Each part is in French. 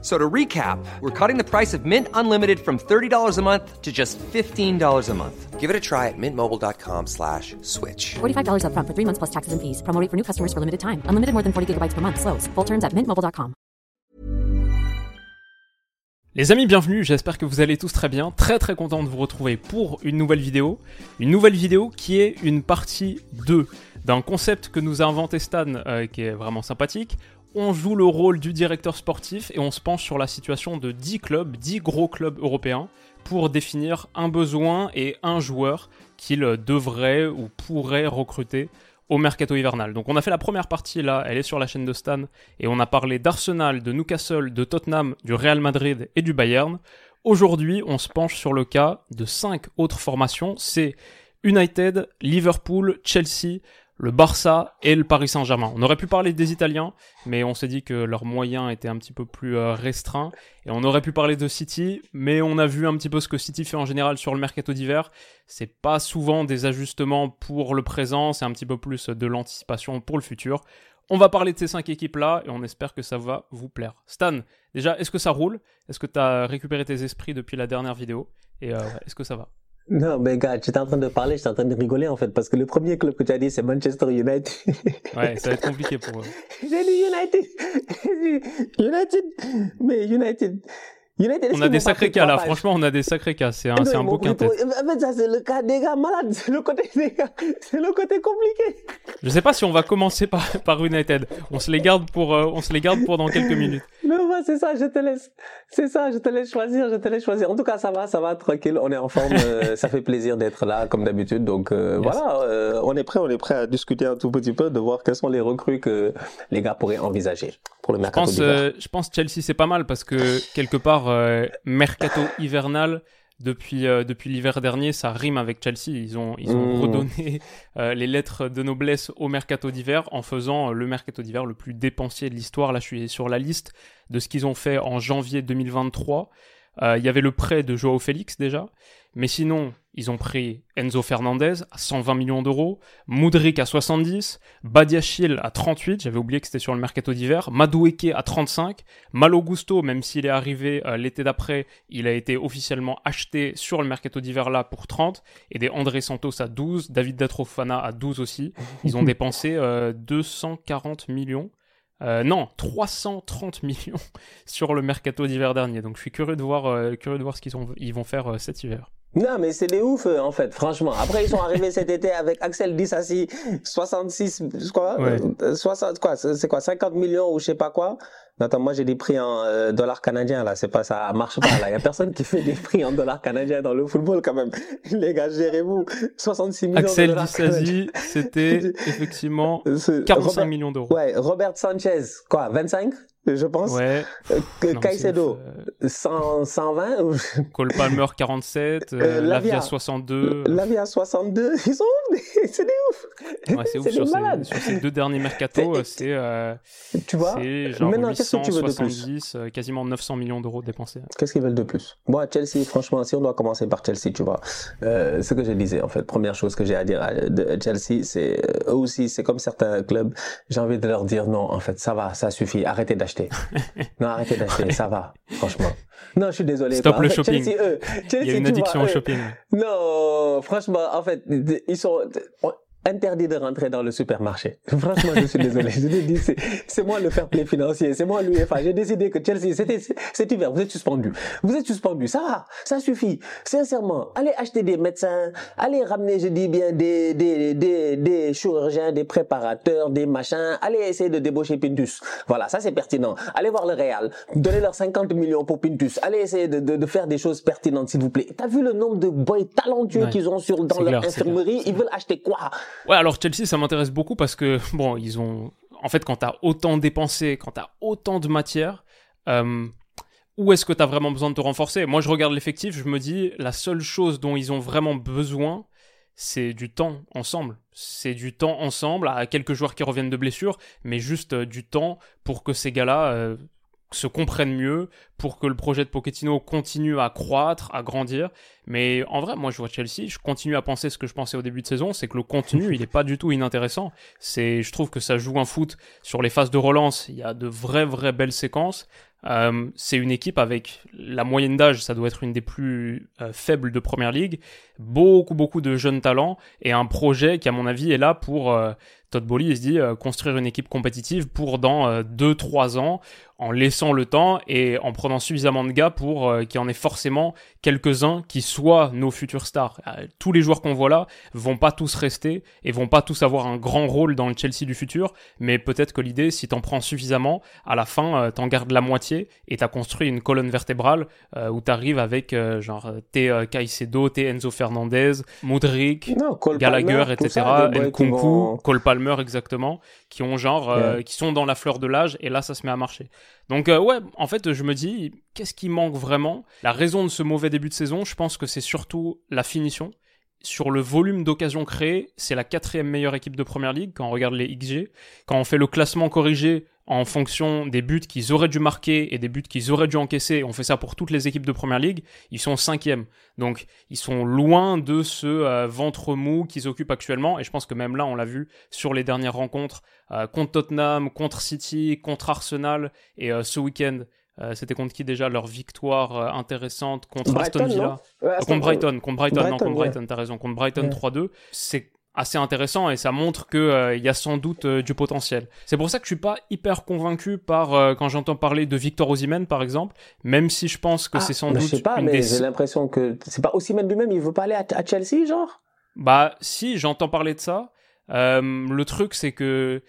So to recap, we're cutting the price of Mint Unlimited from $30 a month to just $15 a month. Give it a try at mintmobile.com slash switch. $45 upfront for three months plus taxes and fees. Promo rate for new customers for limited time. Unlimited more than 40 gigabytes per month. Slows. Full terms at mintmobile.com. Les amis, bienvenue. J'espère que vous allez tous très bien. Très très content de vous retrouver pour une nouvelle vidéo. Une nouvelle vidéo qui est une partie 2 d'un concept que nous a inventé Stan euh, qui est vraiment sympathique on joue le rôle du directeur sportif et on se penche sur la situation de 10 clubs, 10 gros clubs européens, pour définir un besoin et un joueur qu'ils devraient ou pourraient recruter au mercato hivernal. Donc on a fait la première partie là, elle est sur la chaîne de Stan, et on a parlé d'Arsenal, de Newcastle, de Tottenham, du Real Madrid et du Bayern. Aujourd'hui, on se penche sur le cas de 5 autres formations, c'est United, Liverpool, Chelsea, le Barça et le Paris Saint-Germain. On aurait pu parler des Italiens, mais on s'est dit que leurs moyens étaient un petit peu plus euh, restreints. Et on aurait pu parler de City, mais on a vu un petit peu ce que City fait en général sur le mercato d'hiver. C'est pas souvent des ajustements pour le présent, c'est un petit peu plus de l'anticipation pour le futur. On va parler de ces cinq équipes-là et on espère que ça va vous plaire. Stan, déjà, est-ce que ça roule? Est-ce que tu as récupéré tes esprits depuis la dernière vidéo? Et euh, est-ce que ça va? Non, mais gars, tu étais en train de parler, j'étais en train de rigoler en fait, parce que le premier club que tu as dit, c'est Manchester United. ouais, ça va être compliqué pour eux. J'ai dit United. United. Mais United. United, on a des sacrés cas là, franchement, on a des sacrés cas. C'est un, c'est un beau quintet. En fait, ça, c'est le cas des gars malades. C'est le côté des gars. C'est le côté compliqué. Je sais pas si on va commencer par, par United. On se les garde pour, euh, on se les garde pour dans quelques minutes. Non, bah, c'est ça, je te laisse. C'est ça, je te laisse choisir, je te laisse choisir. En tout cas, ça va, ça va, tranquille. On est en forme. Euh, ça fait plaisir d'être là, comme d'habitude. Donc, euh, voilà, euh, on est prêt, on est prêt à discuter un tout petit peu, de voir quels sont les recrues que les gars pourraient envisager pour le mercato. Je pense, je pense Chelsea, c'est pas mal parce que quelque part, mercato hivernal, depuis, euh, depuis l'hiver dernier, ça rime avec Chelsea. Ils ont, ils ont mmh. redonné euh, les lettres de noblesse au mercato d'hiver en faisant le mercato d'hiver le plus dépensier de l'histoire. Là, je suis sur la liste de ce qu'ils ont fait en janvier 2023. Euh, il y avait le prêt de Joao Félix déjà. Mais sinon, ils ont pris Enzo Fernandez à 120 millions d'euros, Moudrik à 70, Badiachil à 38, j'avais oublié que c'était sur le mercato d'hiver, Madueke à 35, Malo Gusto, même s'il est arrivé euh, l'été d'après, il a été officiellement acheté sur le mercato d'hiver là pour 30, et des André Santos à 12, David Datrofana à 12 aussi. Ils ont dépensé 240 euh, millions. Euh, non, 330 millions sur le mercato d'hiver dernier. Donc je suis curieux de voir, curieux de voir ce qu'ils ils vont faire cet hiver. Non, mais c'est des ouf, en fait, franchement. Après, ils sont arrivés cet été avec Axel Dissassi, 66, quoi, 60, euh, quoi, c'est quoi, 50 millions ou je sais pas quoi. Attends, moi j'ai des prix en euh, dollars canadiens là, c'est pas ça marche pas là. Il y a personne qui fait des prix en dollars canadiens dans le football quand même. Les gars, gérez-vous. 66 millions Axel de dollars. Axel c'était effectivement 45 millions d'euros. Ouais, Robert Sanchez, quoi, 25 je pense. Ouais. Euh, Caicedo, 100, 120. Cole Palmer, 47. Euh, euh Lavia, 62. Lavia, 62. Ils sont ouf. C'est des ouf. Ouais, c'est ouf. Sur ces, sur ces, deux derniers mercato, c'est. Euh, tu vois genre Maintenant, qu'est-ce que tu veux de plus euh, quasiment 900 millions d'euros dépensés. Qu'est-ce qu'ils veulent de plus? Moi, Chelsea, franchement, si on doit commencer par Chelsea, tu vois, euh, ce que je disais, en fait, première chose que j'ai à dire de Chelsea, c'est eux aussi, c'est comme certains clubs, j'ai envie de leur dire non, en fait, ça va, ça suffit, arrêtez d'acheter non, arrêtez d'acheter, ça va, franchement. Non, je suis désolé. Stop le shopping. Il y a une addiction au shopping. Non, franchement, en fait, ils sont interdit de rentrer dans le supermarché. Franchement, je suis désolé. Je te dis, c'est moi le fair play financier, c'est moi l'UEFA. J'ai décidé que Chelsea, c'était cet hiver, vous êtes suspendu. Vous êtes suspendu. Ça va, ça suffit. Sincèrement, allez acheter des médecins, allez ramener, je dis bien, des, des, des, des chirurgiens, des préparateurs, des machins. Allez essayer de débaucher Pintus. Voilà, ça c'est pertinent. Allez voir le Real, donnez leur 50 millions pour Pintus. Allez essayer de, de, de faire des choses pertinentes, s'il vous plaît. T'as vu le nombre de boys talentueux qu'ils ont sur dans leur infirmerie? Ils veulent acheter quoi? Ouais, alors Chelsea, ça m'intéresse beaucoup parce que, bon, ils ont. En fait, quand t'as autant dépensé, quand t'as autant de matière, euh, où est-ce que t'as vraiment besoin de te renforcer? Moi, je regarde l'effectif, je me dis, la seule chose dont ils ont vraiment besoin, c'est du temps ensemble. C'est du temps ensemble, à quelques joueurs qui reviennent de blessure, mais juste euh, du temps pour que ces gars-là euh, se comprennent mieux, pour que le projet de Pochettino continue à croître, à grandir. Mais en vrai, moi je vois Chelsea, je continue à penser ce que je pensais au début de saison, c'est que le contenu, il est pas du tout inintéressant. C'est, je trouve que ça joue un foot sur les phases de relance, il y a de vraies, vraies belles séquences. Euh, c'est une équipe avec la moyenne d'âge, ça doit être une des plus euh, faibles de Première Ligue, beaucoup beaucoup de jeunes talents et un projet qui à mon avis est là pour euh, Todd Bowley, il se dit construire une équipe compétitive pour dans 2-3 ans en laissant le temps et en prenant suffisamment de gars pour qu'il y en ait forcément quelques-uns qui soient nos futurs stars. tous les joueurs qu'on voit là vont pas tous rester et vont pas tous avoir un grand rôle dans le Chelsea du futur, mais peut-être que l'idée, si t'en prends suffisamment, à la fin, t'en gardes la moitié et t'as construit une colonne vertébrale euh, où t'arrives avec euh, genre t'es euh, Caicedo, t'es Enzo Fernandez, Modric, Gallagher, etc., Nkunku, Cole Palmer exactement, qui ont genre qui sont dans la fleur de l'âge et là ça se met à marcher. Donc ouais, en fait je me dis qu'est-ce qui manque vraiment? La raison de ce mauvais début de saison, je pense que c'est surtout la finition sur le volume d'occasions créées, c'est la quatrième meilleure équipe de première ligue quand on regarde les XG. Quand on fait le classement corrigé en fonction des buts qu'ils auraient dû marquer et des buts qu'ils auraient dû encaisser, on fait ça pour toutes les équipes de première ligue, ils sont cinquième. Donc ils sont loin de ce euh, ventre mou qu'ils occupent actuellement. Et je pense que même là, on l'a vu sur les dernières rencontres euh, contre Tottenham, contre City, contre Arsenal et euh, ce week-end. C'était contre qui déjà leur victoire intéressante? Contre Aston Villa contre Brighton contre Brighton, non contre Brighton t'as raison contre Brighton 3-2 c'est assez intéressant et ça montre que euh, il y a sans doute euh, du potentiel. C'est pour ça que je suis pas hyper convaincu par euh, quand j'entends parler de Victor Osimhen par exemple, même si je pense que ah, c'est sans doute. Je sais pas, mais j'ai l'impression que c'est pas Osimhen lui-même, il veut pas aller à, à Chelsea, genre? Bah si, j'entends parler de ça. le truc c'est que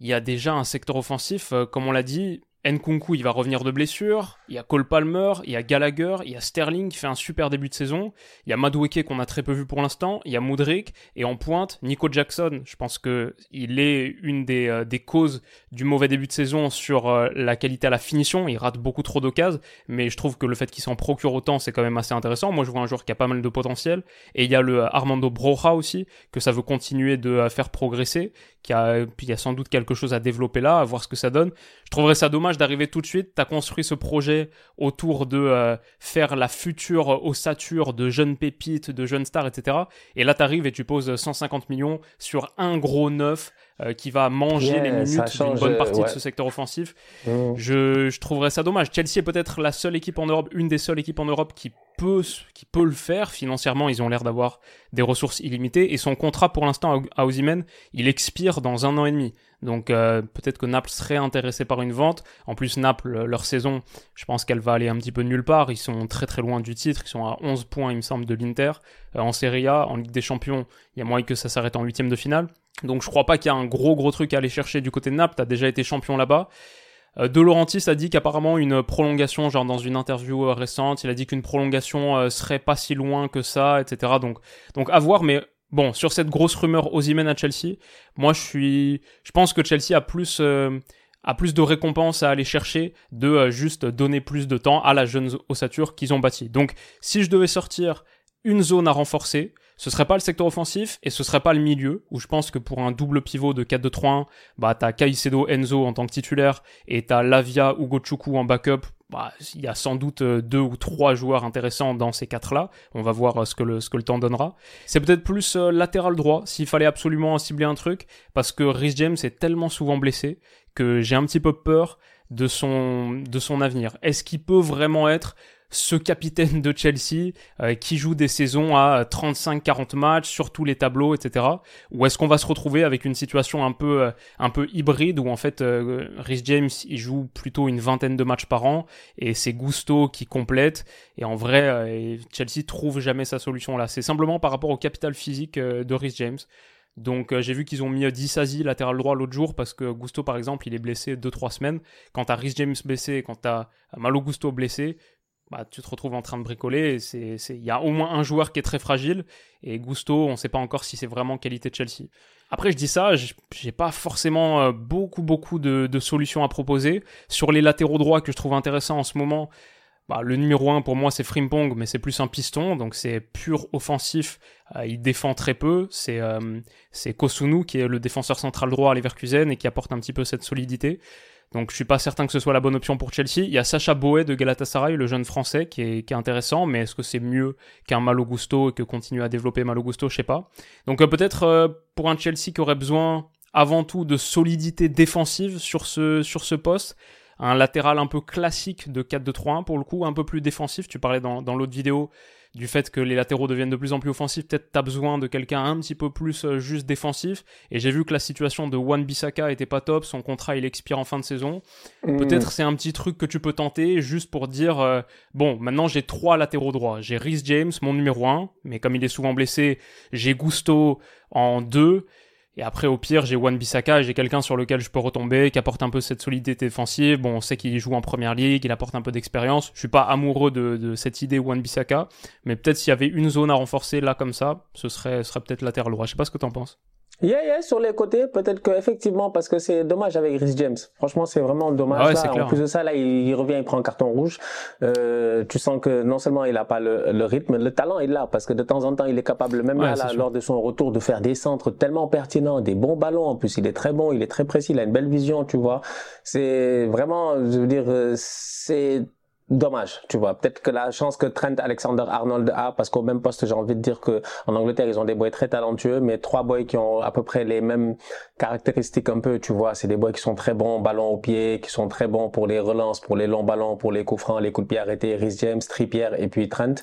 il y a déjà un secteur offensif, comme on l'a dit, Nkunku, il va revenir de blessure. Il y a Cole Palmer, il y a Gallagher, il y a Sterling qui fait un super début de saison. Il y a Madueke qu'on a très peu vu pour l'instant. Il y a Moudric et en pointe Nico Jackson. Je pense que il est une des, euh, des causes du mauvais début de saison sur euh, la qualité à la finition. Il rate beaucoup trop d'occasions, mais je trouve que le fait qu'il s'en procure autant, c'est quand même assez intéressant. Moi, je vois un joueur qui a pas mal de potentiel. Et il y a le Armando Broja aussi que ça veut continuer de euh, faire progresser. Qui a, puis il y a sans doute quelque chose à développer là, à voir ce que ça donne. Je trouverais ça dommage d'arriver tout de suite. Tu as construit ce projet autour de euh, faire la future ossature de jeunes pépites, de jeunes stars, etc. Et là, tu arrives et tu poses 150 millions sur un gros neuf euh, qui va manger les minutes d'une bonne partie de ce secteur offensif. Mmh. Je, je trouverais ça dommage. Chelsea est peut-être la seule équipe en Europe, une des seules équipes en Europe qui peut, qui peut le faire. Financièrement, ils ont l'air d'avoir des ressources illimitées. Et son contrat, pour l'instant, à Ozymen, il expire dans un an et demi. Donc euh, peut-être que Naples serait intéressé par une vente. En plus, Naples, leur saison, je pense qu'elle va aller un petit peu nulle part. Ils sont très très loin du titre. Ils sont à 11 points, il me semble, de l'Inter. Euh, en Serie A, en Ligue des Champions, il y a moyen que ça s'arrête en huitième de finale. Donc je crois pas qu'il y a un gros gros truc à aller chercher du côté de Naples. T'as déjà été champion là-bas. Euh, de Laurentiis a dit qu'apparemment une prolongation, genre dans une interview récente, il a dit qu'une prolongation serait pas si loin que ça, etc. Donc, donc à voir, mais bon, sur cette grosse rumeur Ozymen à Chelsea, moi je suis, je pense que Chelsea a plus, euh, a plus de récompenses à aller chercher de euh, juste donner plus de temps à la jeune ossature qu'ils ont bâtie. Donc, si je devais sortir une zone à renforcer, ce serait pas le secteur offensif et ce serait pas le milieu où je pense que pour un double pivot de 4-2-3-1, bah t'as Caicedo, Enzo en tant que titulaire et t'as Lavia ou Gochuku en backup. Bah, il y a sans doute euh, deux ou trois joueurs intéressants dans ces quatre-là. On va voir euh, ce que le, ce que le temps donnera. C'est peut-être plus euh, latéral droit s'il fallait absolument cibler un truc parce que Rhys James est tellement souvent blessé que j'ai un petit peu peur de son, de son avenir. Est-ce qu'il peut vraiment être ce capitaine de Chelsea euh, qui joue des saisons à 35-40 matchs sur tous les tableaux, etc. Ou est-ce qu'on va se retrouver avec une situation un peu euh, un peu hybride où en fait euh, Rhys James il joue plutôt une vingtaine de matchs par an et c'est Gusto qui complète et en vrai Chelsea trouve jamais sa solution là. C'est simplement par rapport au capital physique de Rhys James. Donc j'ai vu qu'ils ont mis Disasi latéral droit l'autre jour parce que Gusto par exemple il est blessé 2-3 semaines. Quand t'as Rhys James blessé, quand t'as Malo Gusto blessé, bah, tu te retrouves en train de bricoler. Il y a au moins un joueur qui est très fragile. Et Gusto, on ne sait pas encore si c'est vraiment qualité de Chelsea. Après, je dis ça, j'ai pas forcément euh, beaucoup, beaucoup de, solutions à proposer. Sur les latéraux droits que je trouve intéressants en ce moment, bah, le numéro 1 pour moi c'est Frimpong, mais c'est plus un piston, donc c'est pur offensif. Euh, il défend très peu. C'est euh, c'est Kosunu qui est le défenseur central droit à Leverkusen et qui apporte un petit peu cette solidité. Donc je suis pas certain que ce soit la bonne option pour Chelsea. Il y a Sacha Boé de Galatasaray, le jeune français, qui est, intéressant, mais est-ce que c'est mieux qu'un Malo Gusto et que continuer à développer Malo Gusto, je sais pas. Donc euh, peut-être pour un Chelsea qui aurait besoin avant tout de solidité défensive sur ce poste un latéral un peu classique de 4-2-3-1 pour le coup, un peu plus défensif. Tu parlais dans, dans l'autre vidéo du fait que les latéraux deviennent de plus en plus offensifs. Peut-être t'as besoin de quelqu'un un petit peu plus euh, juste défensif. Et j'ai vu que la situation de Juan Bissaka était pas top. Son contrat il expire en fin de saison. Mmh. Peut-être c'est un petit truc que tu peux tenter juste pour dire euh, bon maintenant j'ai trois latéraux droits. J'ai Rhys James mon numéro 1 mais comme il est souvent blessé, j'ai Gusto en 2 et après, au pire, j'ai Juan Bissaka j'ai quelqu'un sur lequel je peux retomber, qui apporte un peu cette solidité défensive. Bon, on sait qu'il joue en première ligue, il apporte un peu d'expérience. Je suis pas amoureux de, cette idée Juan Bissaka, mais peut-être s'il y avait une zone à renforcer là comme ça, ce serait, ce serait peut-être latéral droit. Je sais pas ce que t'en penses. Yeah, yeah, sur les côtés, peut-être que effectivement, parce que c'est dommage avec Rhys James. Franchement, c'est vraiment dommage. Ah ouais, là. Clair, en plus de ça, là, il, revient, il prend un carton rouge. Euh, tu sens que non seulement il a pas le, le, rythme, le talent est là, parce que de temps en temps, il est capable, même ouais, là, là lors de son retour, de faire des centres tellement pertinents, des bons ballons. En plus, il est très bon, il est très précis, il a une belle vision, tu vois. C'est vraiment, je veux dire, euh, c'est dommage, tu vois. Peut-être que la chance que Trent Alexander-Arnold a, parce qu'au même poste, j'ai envie de dire que en Angleterre, ils ont des boys très talentueux, mais trois boys qui ont à peu près les mêmes caractéristiques un peu, tu vois. C'est des boys qui sont très bons ballon au pied, qui sont très bons pour les relances, pour les longs ballons, pour les coups francs, les coups de pied arrêtés. Rhys James, Trippier et puis Trent.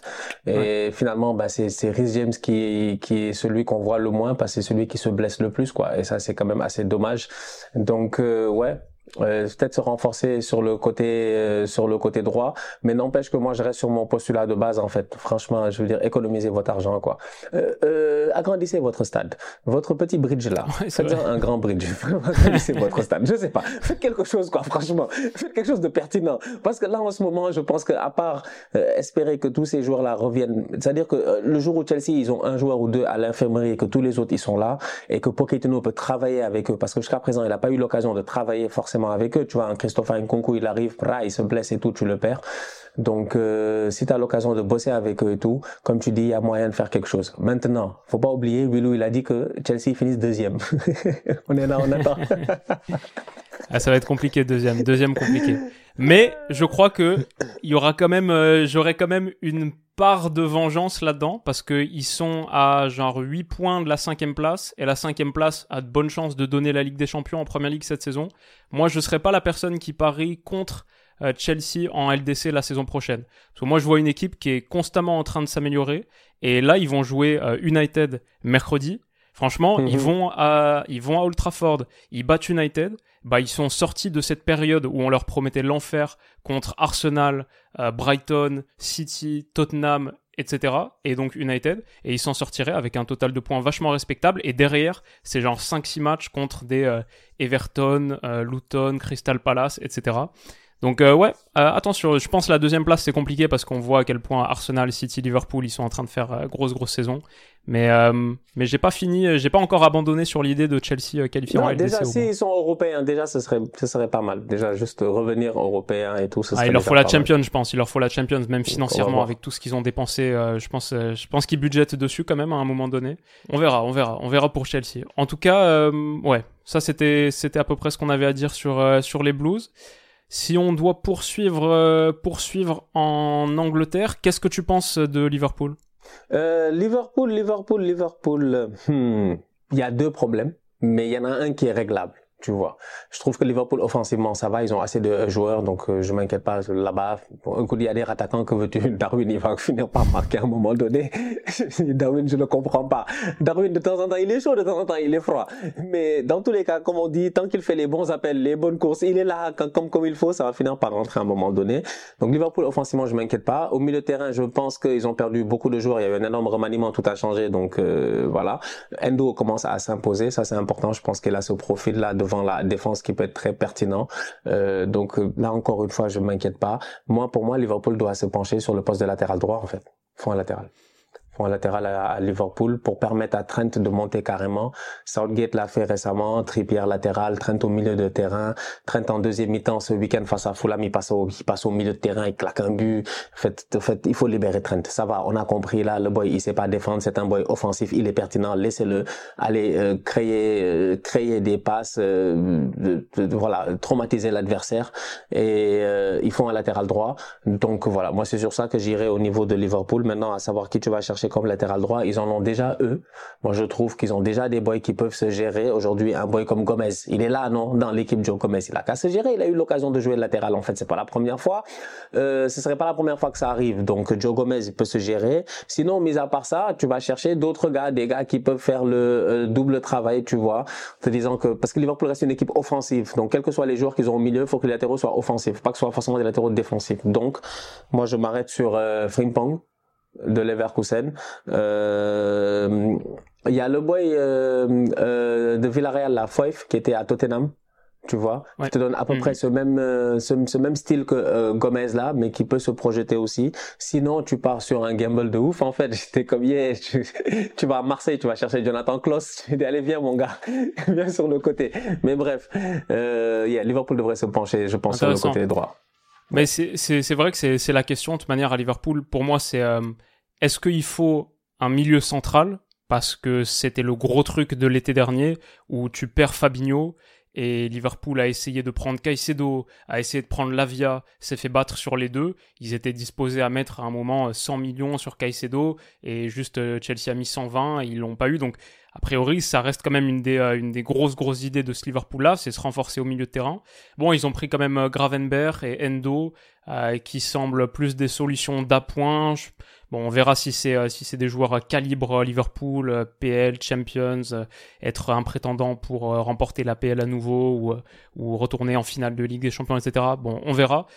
Et ouais. finalement, bah, c'est, c'est Rhys James qui, qui est celui qu'on voit le moins, parce que c'est celui qui se blesse le plus, quoi. Et ça, c'est quand même assez dommage. Donc, euh, ouais, euh, peut-être se renforcer sur le côté euh, sur le côté droit mais n'empêche que moi je reste sur mon postulat de base en fait. Franchement je veux dire économisez votre argent quoi. Euh, euh, agrandissez votre stade. Votre petit bridge là. Ouais, c'est faites un grand bridge. Agrandissez votre stade. Je sais pas. Faites quelque chose quoi franchement. Faites quelque chose de pertinent. Parce que là en ce moment je pense que à part euh, espérer que tous ces joueurs là reviennent c'est à dire que euh, le jour où Chelsea ils ont un joueur ou deux à l'infirmerie et que tous les autres ils sont là et que Pochettino peut travailler avec eux parce que jusqu'à présent il n'a pas eu l'occasion de travailler forcément avec eux. Tu vois un Christopher Nkunku il arrive bra, il se blesse et tout tu le perds. Donc euh, si tu as l'occasion de bosser avec eux et tout comme tu dis il y a moyen de faire quelque chose. Maintenant faut pas oublier Willou il a dit que Chelsea finisse deuxième. On est là on attend. Ah, ça va être compliqué deuxième, deuxième compliqué. Mais je crois que y aura euh, j'aurai quand même une part de vengeance là-dedans parce que ils sont à genre 8 points de la cinquième place et la cinquième place a de bonnes chances de donner la Ligue des Champions en Première Ligue cette saison. Moi, je serai pas la personne qui parie contre euh, Chelsea en LDC la saison prochaine. Parce que moi, je vois une équipe qui est constamment en train de s'améliorer et là, ils vont jouer euh, United mercredi. Franchement, Mhm. ils vont à ils vont à Old Trafford, ils battent United. Bah, ils sont sortis de cette période où on leur promettait l'enfer contre Arsenal, euh, Brighton, City, Tottenham, etc. Et donc United. Et ils s'en sortiraient avec un total de points vachement respectable. Et derrière, c'est genre 5-6 matchs contre des euh, Everton, euh, Luton, Crystal Palace, etc. Donc euh, ouais, euh, attention, je pense la deuxième place c'est compliqué parce qu'on voit à quel point Arsenal, City, Liverpool ils sont en train de faire euh, grosse grosse saison. Mais euh, mais j'ai pas fini, euh, j'ai pas encore abandonné sur l'idée de Chelsea qualifié en non, LDC. déjà au si moins. ils sont européens déjà ce serait ce serait pas mal déjà juste revenir européen et tout ce Ah, il leur faut la mal. Champions, je pense. Il leur faut la Champions, même financièrement, avec tout ce qu'ils ont dépensé. je pense, je pense qu'ils budgètent dessus quand même à un moment donné. On verra, on verra, on verra pour Chelsea. En tout cas, euh, ouais, ça c'était, c'était à peu près ce qu'on avait à dire sur euh, sur les Blues. Si on doit poursuivre, euh, poursuivre en Angleterre, qu'est-ce que tu penses de Liverpool? Euh, Liverpool, Liverpool, Liverpool. euh, hmm, Il y a deux problèmes, mais il y en a un qui est réglable. Tu vois, je trouve que Liverpool offensivement ça va, ils ont assez de joueurs, donc euh, je m'inquiète pas là-bas. Bon, écoute, il y a des attaquants que veux-tu? Darwin, il va finir par marquer à un moment donné. Darwin, je ne comprends pas. Darwin, de temps en temps, il est chaud, de temps en temps, il est froid. Mais dans tous les cas, comme on dit, tant qu'il fait les bons appels, les bonnes courses, il est là comme comme il faut, ça va finir par rentrer à un moment donné. Donc Liverpool offensivement, je m'inquiète pas. Au milieu de terrain, je pense qu'ils ont perdu beaucoup de joueurs. Il y a eu un énorme remaniement, tout a changé. Donc euh, voilà. Endo commence à s'imposer, ça c'est important. Je pense qu'il a ce profil là la défense qui peut être très pertinent. Euh, donc euh, là encore une fois, je m'inquiète pas. Moi, pour moi, Liverpool doit se pencher sur le poste de latéral droit en fait, fond latéral. Un latéral à, Liverpool pour permettre à Trent de monter carrément. Southgate l'a fait récemment, Trippier latéral, Trent au milieu de terrain, Trent en deuxième mi-temps ce week-end face à Fulham, il passe au, il passe au milieu de terrain, il claque un but. En fait, en fait, il faut libérer Trent. Ça va, on a compris là, le boy, il sait pas défendre, c'est un boy offensif, il est pertinent, laissez-le aller euh, créer, euh, créer des passes, euh, de, de, voilà, traumatiser l'adversaire et euh, ils font un latéral droit. Donc voilà, moi c'est sur ça que j'irai au niveau de Liverpool. Maintenant, à savoir qui tu vas chercher comme latéral droit. Ils en ont déjà eux. Moi, je trouve qu'ils ont déjà des boys qui peuvent se gérer. Aujourd'hui, un boy comme Gomez, il est là, non, dans l'équipe Joe Gomez. Il a qu'à se gérer. Il a eu l'occasion de jouer latéral. En fait, c'est pas la première fois. Euh, ce serait pas la première fois que ça arrive. Donc, Joe Gomez, il peut se gérer. Sinon, mis à part ça, tu vas chercher d'autres gars, des gars qui peuvent faire le euh, double travail, tu vois, te disant que parce que Liverpool reste une équipe offensive. Donc, quels que soient les joueurs qu'ils ont au milieu, il faut que les latéraux soient offensifs, pas que ce soit forcément des latéraux défensifs. Donc, moi, je m'arrête sur euh, Frimpong de Leverkusen. Euh, il y a le boy euh, euh, de Villarreal, la Foyf, qui était à Tottenham. Tu vois, Ouais. qui te donne à peu Mhm. près ce même euh, ce, ce même style que euh, Gomez là, mais qui peut se projeter aussi. Sinon, tu pars sur un gamble de ouf. En fait, j'étais comme yeah, tu, tu vas à Marseille, tu vas chercher Jonathan Klaus. Tu dis allez viens mon gars, viens sur le côté. Mais bref, euh, yeah, Liverpool devrait se pencher, je pense, sur le côté droit. Mais c'est- c'est c'est vrai que c'est c'est la question de toute manière à Liverpool. Pour moi, c'est euh, est-ce qu'il faut un milieu central parce que c'était le gros truc de l'été dernier où tu perds Fabinho et Liverpool a essayé de prendre Caicedo, a essayé de prendre Lavia, s'est fait battre sur les deux. Ils étaient disposés à mettre à un moment euh, 100 millions sur Caicedo et juste euh, Chelsea a mis 120 et ils l'ont pas eu. Donc a priori, ça reste quand même une des, euh, une grosses grosses idées de ce Liverpool-là, c'est se renforcer au milieu de terrain. Bon, ils ont pris quand même euh, Gravenberg et Endo, euh, qui semblent plus des solutions d'appoint. Bon, on verra si c'est euh, si c'est des joueurs euh, calibre euh, Liverpool, PL, Champions, être un prétendant pour remporter la PL à nouveau ou ou retourner en finale de Ligue des Champions, etc. Bon, on verra.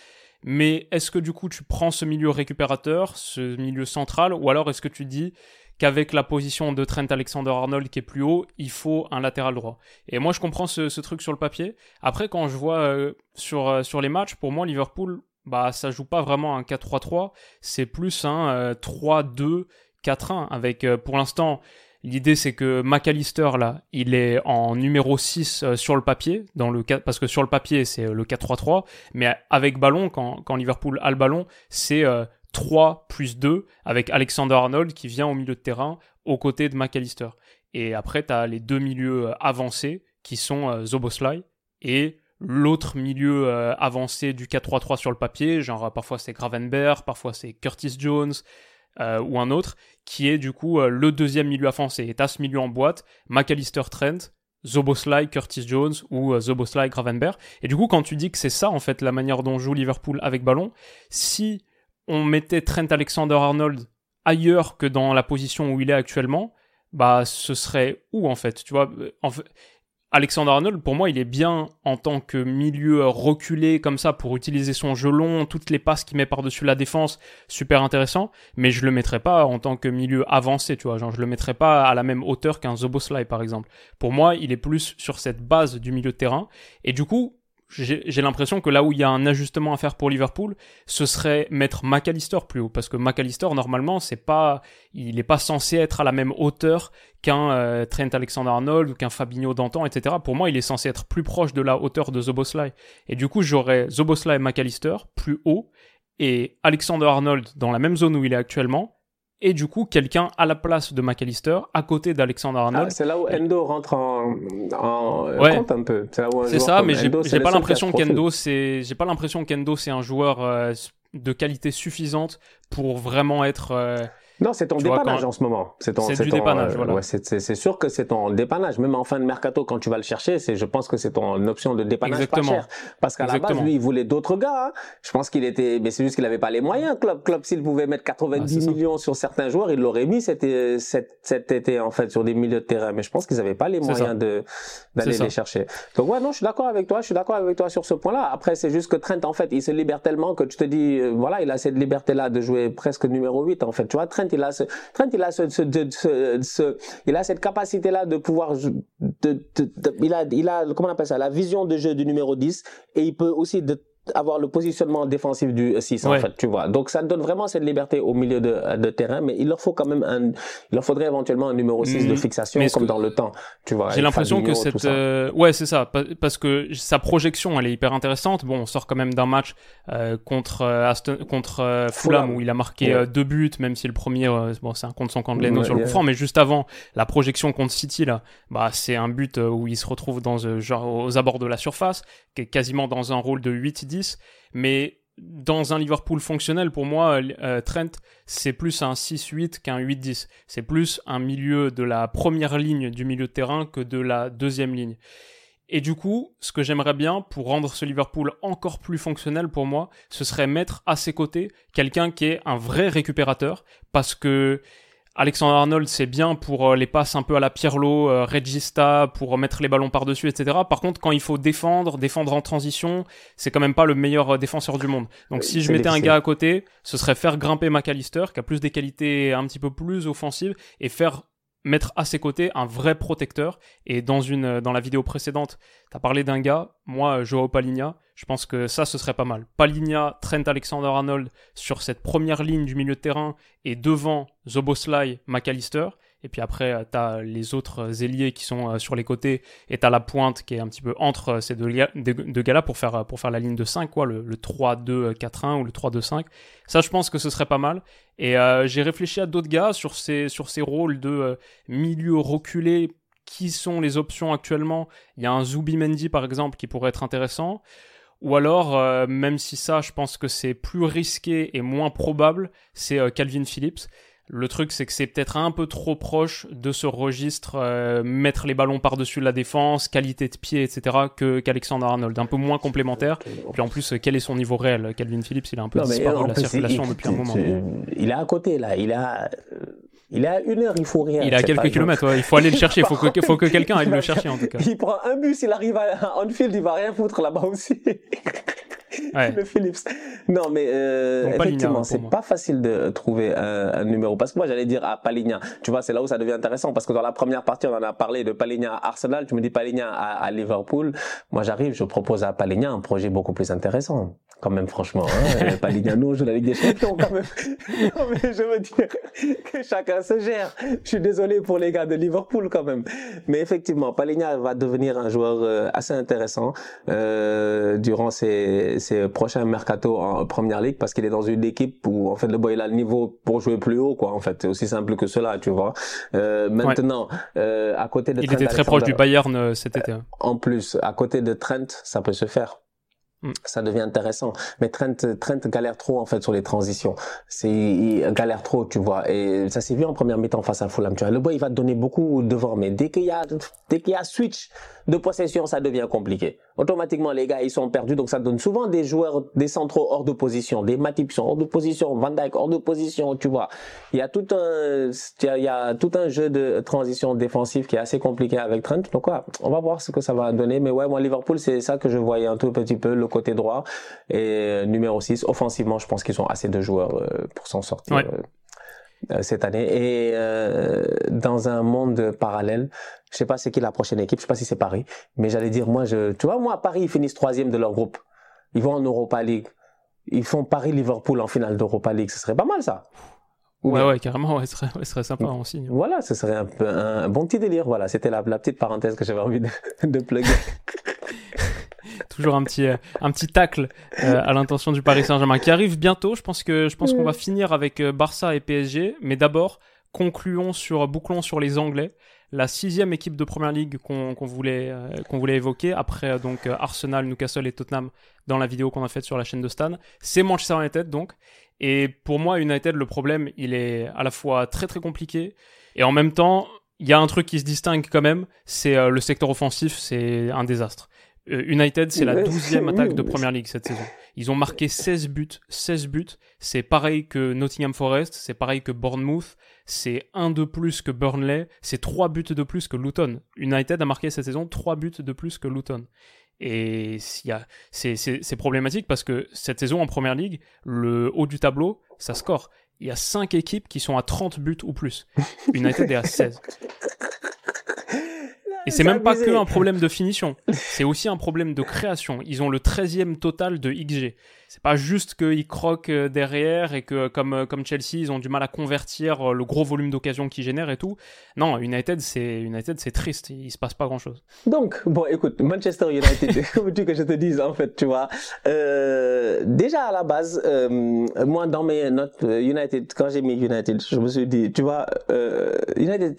Mais est-ce que du coup tu prends ce milieu récupérateur, ce milieu central, ou alors est-ce que tu dis qu'avec la position de Trent Alexander-Arnold qui est plus haut, il faut un latéral droit? Et moi, je comprends ce, truc sur le papier. Après, quand je vois sur, sur les matchs, pour moi, Liverpool, bah, ça joue pas vraiment un 4-3-3, c'est plus un euh, 3-2-4-1 avec, euh, pour l'instant, L'idée c'est que McAllister là, il est en numéro 6 euh, sur le papier dans le parce que sur le papier c'est euh, le 4-3-3 mais avec ballon quand, quand Liverpool a le ballon, c'est euh, 3 plus 2 avec Alexander Arnold qui vient au milieu de terrain aux côtés de McAllister. Et après tu as les deux milieux euh, avancés qui sont euh, Zoboslai et l'autre milieu euh, avancé du 4-3-3 sur le papier, genre euh, parfois c'est Gravenberg, parfois c'est Curtis Jones euh, ou un autre, qui est du coup le deuxième milieu avancé. Et t'as ce milieu en boîte, McAllister Trent, Zoboslai, Curtis Jones ou Zoboslai, Gravenberg. Et du coup, quand tu dis que c'est ça en fait la manière dont joue Liverpool avec ballon, si on mettait Trent Alexander-Arnold ailleurs que dans la position où il est actuellement, bah ce serait où en fait? Tu vois, en fait, Alexander Arnold, pour moi, il est bien en tant que milieu reculé comme ça pour utiliser son jeu long, toutes les passes qu'il met par-dessus la défense, super intéressant. Mais je le mettrais pas en tant que milieu avancé, tu vois. Genre, je le mettrais pas à la même hauteur qu'un Zoboslai, par exemple. Pour moi, il est plus sur cette base du milieu de terrain. Et du coup, j'ai l'impression que là où il y a un ajustement à faire pour Liverpool, ce serait mettre McAllister plus haut. Parce que McAllister, normalement, c'est pas, il est pas censé être à la même hauteur qu'un euh, Trent Alexander-Arnold ou qu'un Fabinho d'antan, etc. Pour moi, il est censé être plus proche de la hauteur de Zoboslai. Et du coup, j'aurais Zoboslai et McAllister plus haut et Alexander-Arnold dans la même zone où il est actuellement. Et du coup, quelqu'un à la place de McAllister, à côté Ah, d'Alexander-Arnold. c'est là où Endo rentre en, en Ouais. compte un peu. C'est ça, mais j'ai pas l'impression qu'Endo c'est j'ai pas l'impression qu'Endo c'est un joueur euh, de qualité suffisante pour vraiment être euh, Non, c'est ton Tu dépannage en ce moment. C'est ton, C'est du ton, dépannage, euh, voilà. ouais, c'est, c'est, c'est sûr que c'est ton dépannage. Même en fin de mercato, quand tu vas le chercher, c'est, je pense que c'est ton option de dépannage Exactement. pas cher. Parce qu'à la base, lui, il voulait d'autres gars. hein. Je pense qu'il était, mais c'est juste qu'il avait pas les moyens. Club, club, s'il pouvait mettre Ah, 90 c'est ça. millions sur certains joueurs, il l'aurait mis cet, cet, cet été, en fait, sur des milieux de terrain. Mais je pense qu'ils avaient pas les moyens ça. de, d'aller les chercher. Donc ouais, non, je suis d'accord avec toi. Je suis d'accord avec toi sur ce point-là. Après, c'est juste que Trent, en fait, il se libère tellement que tu te dis, euh, voilà, il a cette liberté-là de jouer presque numéro 8, en fait. Tu vois, Trent, il a ce, il a il a cette capacité-là de pouvoir, de- il a, il a, comment on appelle ça, la vision de jeu du numéro 10, et il peut aussi de avoir le positionnement défensif du 6 en fait, tu vois. Donc ça donne vraiment cette liberté au milieu de, de terrain, mais il leur faut quand même un, il leur faudrait éventuellement un numéro 6 de Mm. fixation Mais comme dans le temps, tu vois. J'ai l'impression que cette, euh, ouais, c'est ça, pa- parce que sa projection, elle est hyper intéressante. Bon, on sort quand même d'un match euh, contre euh, Aston, contre euh, Fulham, Fulham. où il a marqué Ouais. deux buts, même si le premier, bon, c'est un contre son camp de Leno Ouais, sur le franc, mais juste avant la projection contre City là, bah c'est un but où il se retrouve dans genre aux abords de la surface, qui est quasiment dans un rôle de 8-10, mais dans un Liverpool fonctionnel, pour moi, euh, Trent, c'est plus un 6-8 qu'un 8-10. C'est plus un milieu de la première ligne du milieu de terrain que de la deuxième ligne. Et du coup, ce que j'aimerais bien pour rendre ce Liverpool encore plus fonctionnel pour moi, ce serait mettre à ses côtés quelqu'un qui est un vrai récupérateur, parce que Alexander Arnold, c'est bien pour euh, les passes un peu à la Pirlo, euh, Regista, pour mettre les ballons par-dessus, etc. Par contre, quand il faut défendre, défendre en transition, c'est quand même pas le meilleur euh, défenseur du monde. Donc si je mettais un gars à côté, ce serait faire grimper McAllister, qui a plus des qualités un petit peu plus offensives, et faire mettre à ses côtés un vrai protecteur. Et dans une euh, dans la vidéo précédente, t'as parlé d'un gars, moi, euh, Joao Palinha, je pense que ça, ce serait pas mal. Palinha, Trent Alexander-Arnold sur cette première ligne du milieu de terrain et devant Zoboslai, McAllister. Et puis après, euh, t'as les autres ailiers qui sont euh, sur les côtés et t'as la pointe qui est un petit peu entre euh, ces deux, gars-là pour faire, pour faire la ligne de 5, quoi, le, le 3-2-4-1 ou le 3-2-5. Ça, je pense que ce serait pas mal. Et j'ai réfléchi à d'autres gars sur ces, sur ces rôles de milieu reculé. Qui sont les options actuellement? Il y a un Zubimendi, par exemple, qui pourrait être intéressant. Ou alors, euh, même si ça, je pense que c'est plus risqué et moins probable, c'est euh, Calvin Phillips. Le truc, c'est que c'est peut-être un peu trop proche de ce registre euh, mettre les ballons par-dessus la défense, qualité de pied, etc., que qu'Alexander Arnold. Un peu moins complémentaire. Puis en plus, quel est son niveau réel Calvin Phillips, il a un peu Non, disparu de la circulation depuis un moment. il- Il est à côté, là. Il a, il est à une heure, il faut rien. Il est à quelques kilomètres, ouais. il faut aller le chercher, il faut que, faut que quelqu'un aille le chercher en tout cas. Il prend un bus, il arrive à Anfield, il va rien foutre là-bas aussi. Ouais. Le Philips. Non, mais euh, effectivement, pour c'est pas facile de trouver un, un numéro. Parce que moi, j'allais dire à Paligna. Tu vois, c'est là où ça devient intéressant. Parce que dans la première partie, on en a parlé de Paligna à Arsenal. Tu me dis Paligna à, à Liverpool. Moi, j'arrive, je propose à Paligna un projet beaucoup plus intéressant. Quand même, franchement. Hein, Paligna nous joue la Ligue des Champions, quand même. non, mais je veux dire que chacun se gère. Je suis désolé pour les gars de Liverpool, quand même. Mais effectivement, Paligna va devenir un joueur euh, assez intéressant euh, durant ses, ses prochains mercato en première ligue parce qu'il est dans une équipe où en fait le boy il a le niveau pour jouer plus haut quoi en fait c'est aussi simple que cela tu vois euh, maintenant euh, à côté de Il Trent était très proche du Bayern euh, cet été. hein. en plus à côté de Trent ça peut se faire. Ça devient intéressant. Mais Trent Trent galère trop en fait sur les transitions. C'est il galère trop tu vois. Et ça s'est vu en première mi-temps face à Fulham tu vois. Le boy il va donner beaucoup devant mais dès qu'il y a dès qu'il y a switch de possession ça devient compliqué. Automatiquement les gars ils sont perdus. Donc ça donne souvent des joueurs des centraux hors de position. Des Matip sont hors de position. Van Dijk hors de position tu vois. Il y a tout un il y a, tout un jeu de transition défensive qui est assez compliqué avec Trent. Donc ouais, on va voir ce que ça va donner. Mais ouais moi Liverpool c'est ça que je voyais un tout petit peu côté droit et numéro 6 offensivement je pense qu'ils ont assez de joueurs euh, pour s'en sortir Ouais. euh, euh, cette année et euh, dans un monde parallèle je sais pas c'est qui la prochaine équipe je sais pas si c'est Paris mais j'allais dire moi je tu vois moi Paris ils finissent troisième de leur groupe ils vont en Europa League ils font Paris Liverpool en finale d'Europa League ce serait pas mal ça Ou Ouais, bien- ouais, carrément, ouais, ce serait, ouais, ce serait sympa en signe. voilà, ce serait un, peu, un, un bon petit délire. Voilà, c'était la, la petite parenthèse que j'avais envie de, de plugger. Toujours un petit, euh, un petit tacle euh, à l'intention du Paris Saint-Germain qui arrive bientôt. Je pense que, je pense qu'on va finir avec euh, Barça et PSG, mais d'abord concluons sur, bouclons sur les Anglais. La sixième équipe de Première Ligue qu'on qu'on voulait, euh, qu'on voulait évoquer après donc Arsenal, Newcastle et Tottenham dans la vidéo qu'on a faite sur la chaîne de Stan, c'est Manchester United donc. Et pour moi, United, le problème, il est à la fois très très compliqué et en même temps, il y a un truc qui se distingue quand même, c'est le secteur offensif, c'est un désastre. Euh, United, c'est la Ouais, douzième oui, attaque de. Première Ligue cette saison. Ils ont marqué 16 buts, 16 buts. C'est pareil que Nottingham Forest, c'est pareil que Bournemouth, c'est un de plus que Burnley, c'est trois buts de plus que Luton. United a marqué cette saison trois buts de plus que Luton. Et s'il y a- c'est problématique parce que cette saison en Première Ligue, le haut du tableau, ça score. Il y a cinq équipes qui sont à 30 buts ou plus. United est à 16. Et c'est même pas que un problème de finition, c'est aussi un problème de création. Ils ont le 13e total de XG. C'est pas juste qu'ils croquent euh, derrière et que comme euh, comme Chelsea, ils ont du mal à convertir euh, le gros volume d'occasions qu'ils génèrent et tout. Non, United c'est United c'est triste, il se passe pas grand-chose. Donc bon, écoute, Manchester United, comme tu que je te dise en fait, tu vois, euh, déjà à la base, euh, moi dans mes notes United, quand j'ai mis United, je me suis dit, tu vois, euh, United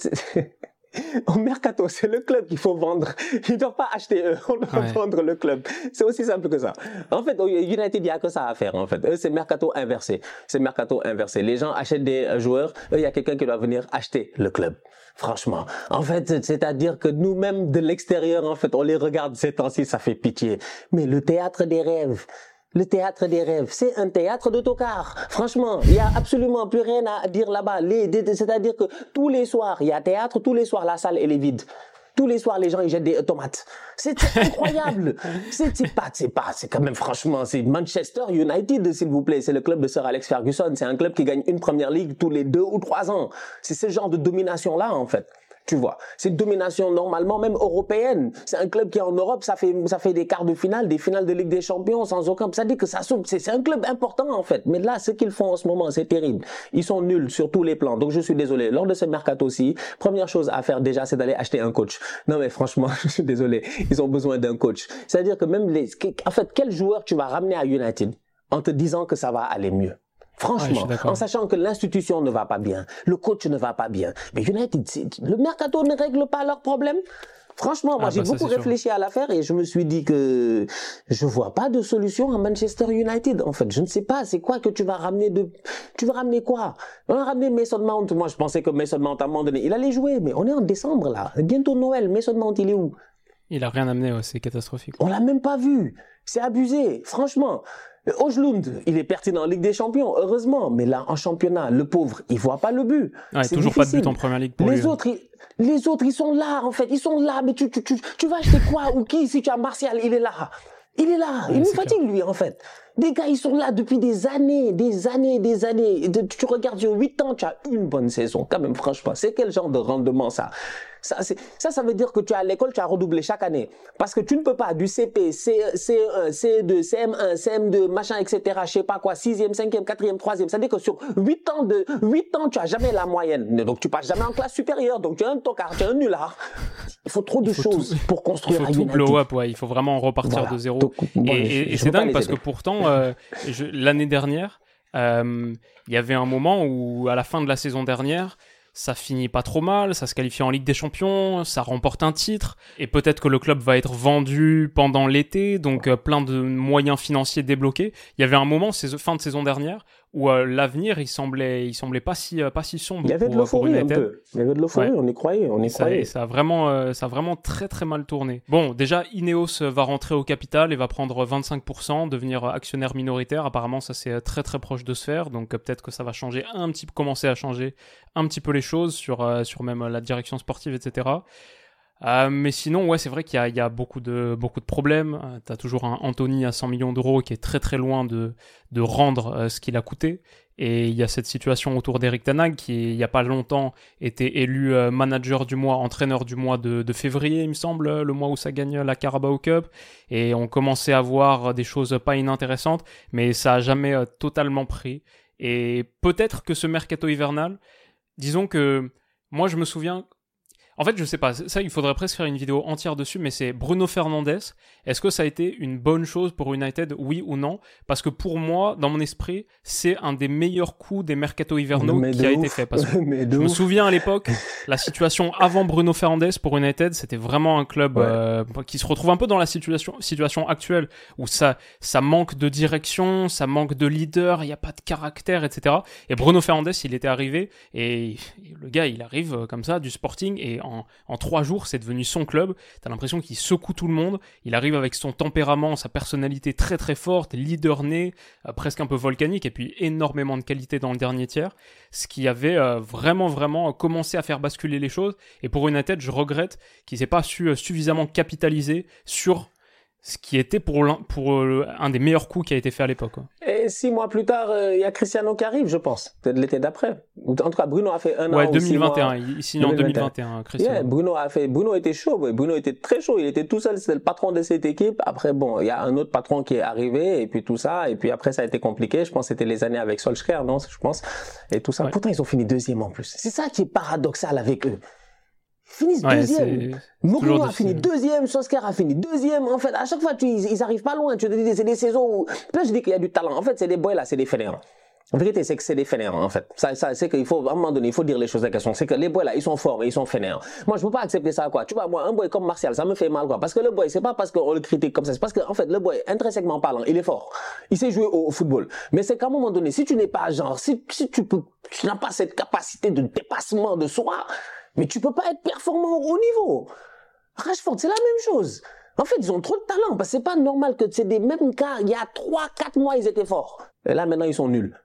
Au mercato, c'est le club qu'il faut vendre. Ils ne doivent pas acheter eux, on doit Ouais. vendre le club. C'est aussi simple que ça. En fait, au United, il n'y a que ça à faire. En fait, eux, c'est mercato inversé. C'est mercato inversé. Les gens achètent des euh, joueurs. Eux, il y a quelqu'un qui doit venir acheter le club. Franchement. En fait, c'est-à-dire que nous-mêmes de l'extérieur, en fait, on les regarde ces temps-ci, ça fait pitié. Mais le théâtre des rêves. Le théâtre des rêves, c'est un théâtre d'autocar. Franchement, il y a absolument plus rien à dire là-bas. C'est-à-dire que tous les soirs, il y a théâtre, tous les soirs, la salle, elle est vide. Tous les soirs, les gens, ils jettent des tomates. C'est incroyable. c'est c'est pas, c'est pas, c'est quand même, franchement, c'est Manchester United, s'il vous plaît. C'est le club de Sir Alex Ferguson. C'est un club qui gagne une première ligue tous les deux ou trois ans. C'est ce genre de domination-là, en fait. Tu vois, c'est une domination normalement même européenne. C'est un club qui en Europe, ça fait ça fait des quarts de finale, des finales de Ligue des Champions sans aucun. Ça dit que ça. C'est c'est un club important en fait. Mais là, ce qu'ils font en ce moment, c'est terrible. Ils sont nuls sur tous les plans. Donc je suis désolé. Lors de ce mercato aussi, première chose à faire déjà, c'est d'aller acheter un coach. Non mais franchement, je suis désolé. Ils ont besoin d'un coach. C'est-à-dire que même les, en fait, quel joueur tu vas ramener à United en te disant que ça va aller mieux? Franchement, en sachant que l'institution ne va pas bien, le coach ne va pas bien. Mais United, le mercato ne règle pas leurs problèmes. Franchement, moi Ah, j'ai bah, beaucoup sûr. réfléchi à l'affaire et je me suis dit que je vois pas de solution à Manchester United. En fait, je ne sais pas, c'est quoi que tu vas ramener de, tu vas ramener quoi? On a ramené Mason Mount. Moi, je pensais que Mason Mount à un moment donné, il allait jouer, mais on est en décembre là, bientôt Noël. Mason Mount, il est où? Il a rien amené, ouais, c'est catastrophique. on l'a même pas vu. C'est abusé, franchement. Ojlund, il est pertinent en Ligue des Champions, heureusement. Mais là, en championnat, le pauvre, il voit pas le but. Ouais, C'est toujours pas de but en première ligue pour les lui. hein. autres, ils, les autres, ils sont là, en fait. Ils sont là, mais tu, tu, tu, tu vas acheter quoi ou qui si tu as Martial? Il est là. Il est là. il nous fatigue, lui, en fait. Des gars, ils sont là depuis des années, des années, des années. De- tu regardes sur 8 ans, tu as une bonne saison. Quand même, franchement, c'est quel genre de rendement, ça? Ça, ça, ça veut dire que tu as à l'école, tu as redoublé chaque année. Parce que tu ne peux pas du CP, C, C1, C2, CM1, CM2, machin, etc., je sais pas quoi, 6e, 5e, 4e, 3e. Ça veut dire que sur 8 ans de, 8 ans, tu as jamais la moyenne. Donc, tu passes jamais en classe supérieure. Donc, tu es un tocard, tu es un nulard. Il faut trop de faut choses tout- pour Il construire faut un tout blow up, ouais. Il faut vraiment repartir Voilà. de zéro. Donc, bon, et c'est dingue parce que pourtant, euh, l'année dernière, euh, il y avait un moment où, à la fin de la saison dernière, ça finit pas trop mal, ça se qualifie en Ligue des Champions, ça remporte un titre, et peut-être que le club va être vendu pendant l'été, donc euh, plein de moyens financiers débloqués. Il y avait un moment, fin de saison dernière, où euh, l'avenir, il semblait, il semblait pas si, euh, pas si sombre Il y avait de pour, pour l'euphorie un peu. Il y avait de l'euphorie, Ouais. on y croyait, on y ça, croyait. ça a vraiment, euh, ça a vraiment très très mal tourné. Bon, déjà, Ineos va rentrer au capital et va prendre 25%, devenir actionnaire minoritaire. Apparemment, ça c'est euh, très très proche de se faire, donc euh, peut-être que ça va changer un petit, commencer à changer un petit peu les choses sur euh, sur même euh, la direction sportive, etc. Euh, mais sinon, ouais, c'est vrai qu'il y a, beaucoup de beaucoup de problèmes. Euh, T'as toujours un Anthony à 100 millions d'euros qui est très très loin de de rendre euh, ce qu'il a coûté. Et il y a cette situation autour d'Eric Tanag qui, il y a pas longtemps, était élu manager du mois, entraîneur du mois de, de février, il me semble, le mois où ça gagne la Carabao Cup. Et on commençait à voir des choses pas inintéressantes, mais ça a jamais totalement pris. Et peut-être que ce mercato hivernal, disons que moi je me souviens. En fait, je sais pas, ça il faudrait presque faire une vidéo entière dessus, mais c'est Bruno Fernandez. Est-ce que ça a été une bonne chose pour United, oui ou non? Parce que pour moi, dans mon esprit, c'est un des meilleurs coups des mercato hivernaux Mais qui a été fait. Parce que je me souviens à l'époque, la situation avant Bruno Fernandes pour United, c'était vraiment un club Ouais. euh, qui se retrouve un peu dans la situation, situation actuelle où ça, ça manque de direction, ça manque de leader, il n'y a pas de caractère, etc. Et Bruno Fernandes, il était arrivé et le gars, il arrive euh, comme ça du Sporting et en, trois jours, c'est devenu son club. T'as l'impression qu'il secoue tout le monde. Il arrive avec son tempérament, sa personnalité très très forte, leader né, euh, presque un peu volcanique et puis énormément de qualité dans le dernier tiers ce qui avait euh, vraiment vraiment commencé à faire basculer les choses et pour United je regrette qu'ils aient pas su euh, suffisamment capitaliser sur ce qui était pour, l'un- pour euh, un des meilleurs coups qui a été fait à l'époque. quoi. Et six mois plus tard, euh, il y a Cristiano qui arrive, je pense. Peut-être l'été d'après. En tout cas, Bruno a fait un Ouais, an ou six mois. 2021. Il, signe en 2021. 2021, Cristiano. Yeah, Bruno a fait, Bruno était chaud, ouais. Bruno était très chaud. Il était tout seul, c'était le patron de cette équipe. Après, bon, il y a un autre patron qui est arrivé, et puis tout ça, et puis après, ça a été compliqué. Je pense que c'était les années avec Solskjaer, non, je pense, et tout ça. Ouais. Pourtant, ils ont fini deuxième en plus. C'est ça qui est paradoxal avec eux. Finissent Ouais, deuxième. Mourinho a fini deuxième, Solskjaer a fini deuxième. En fait, à chaque fois, tu, ils, ils arrivent pas loin. Tu te dis, c'est des saisons où, là, je dis qu'il y a du talent. En fait, c'est des boys là, c'est des fainéants. La vérité, c'est que c'est des fainéants, en fait. Ça, ça, c'est qu'il faut, à un moment donné, il faut dire les choses à question. C'est que les boys là, ils sont forts, mais ils sont fainéants. Moi, je peux pas accepter ça, quoi. Tu vois, moi, un boy comme Martial, ça me fait mal, quoi. Parce que le boy, c'est pas parce qu'on le critique comme ça. C'est parce que, en fait, le boy, intrinsèquement parlant, il est fort. Il sait jouer au, au football. Mais c'est qu'à un moment donné, si tu n'es pas genre, si, si tu peux, tu n'as pas cette capacité de dépassement de soi, mais tu peux pas être performant au haut niveau. Rashford, c'est la même chose. En fait, ils ont trop de talent, parce que c'est pas normal que c'est des mêmes cas. Il y a trois, quatre mois, ils étaient forts. Et là, maintenant, ils sont nuls.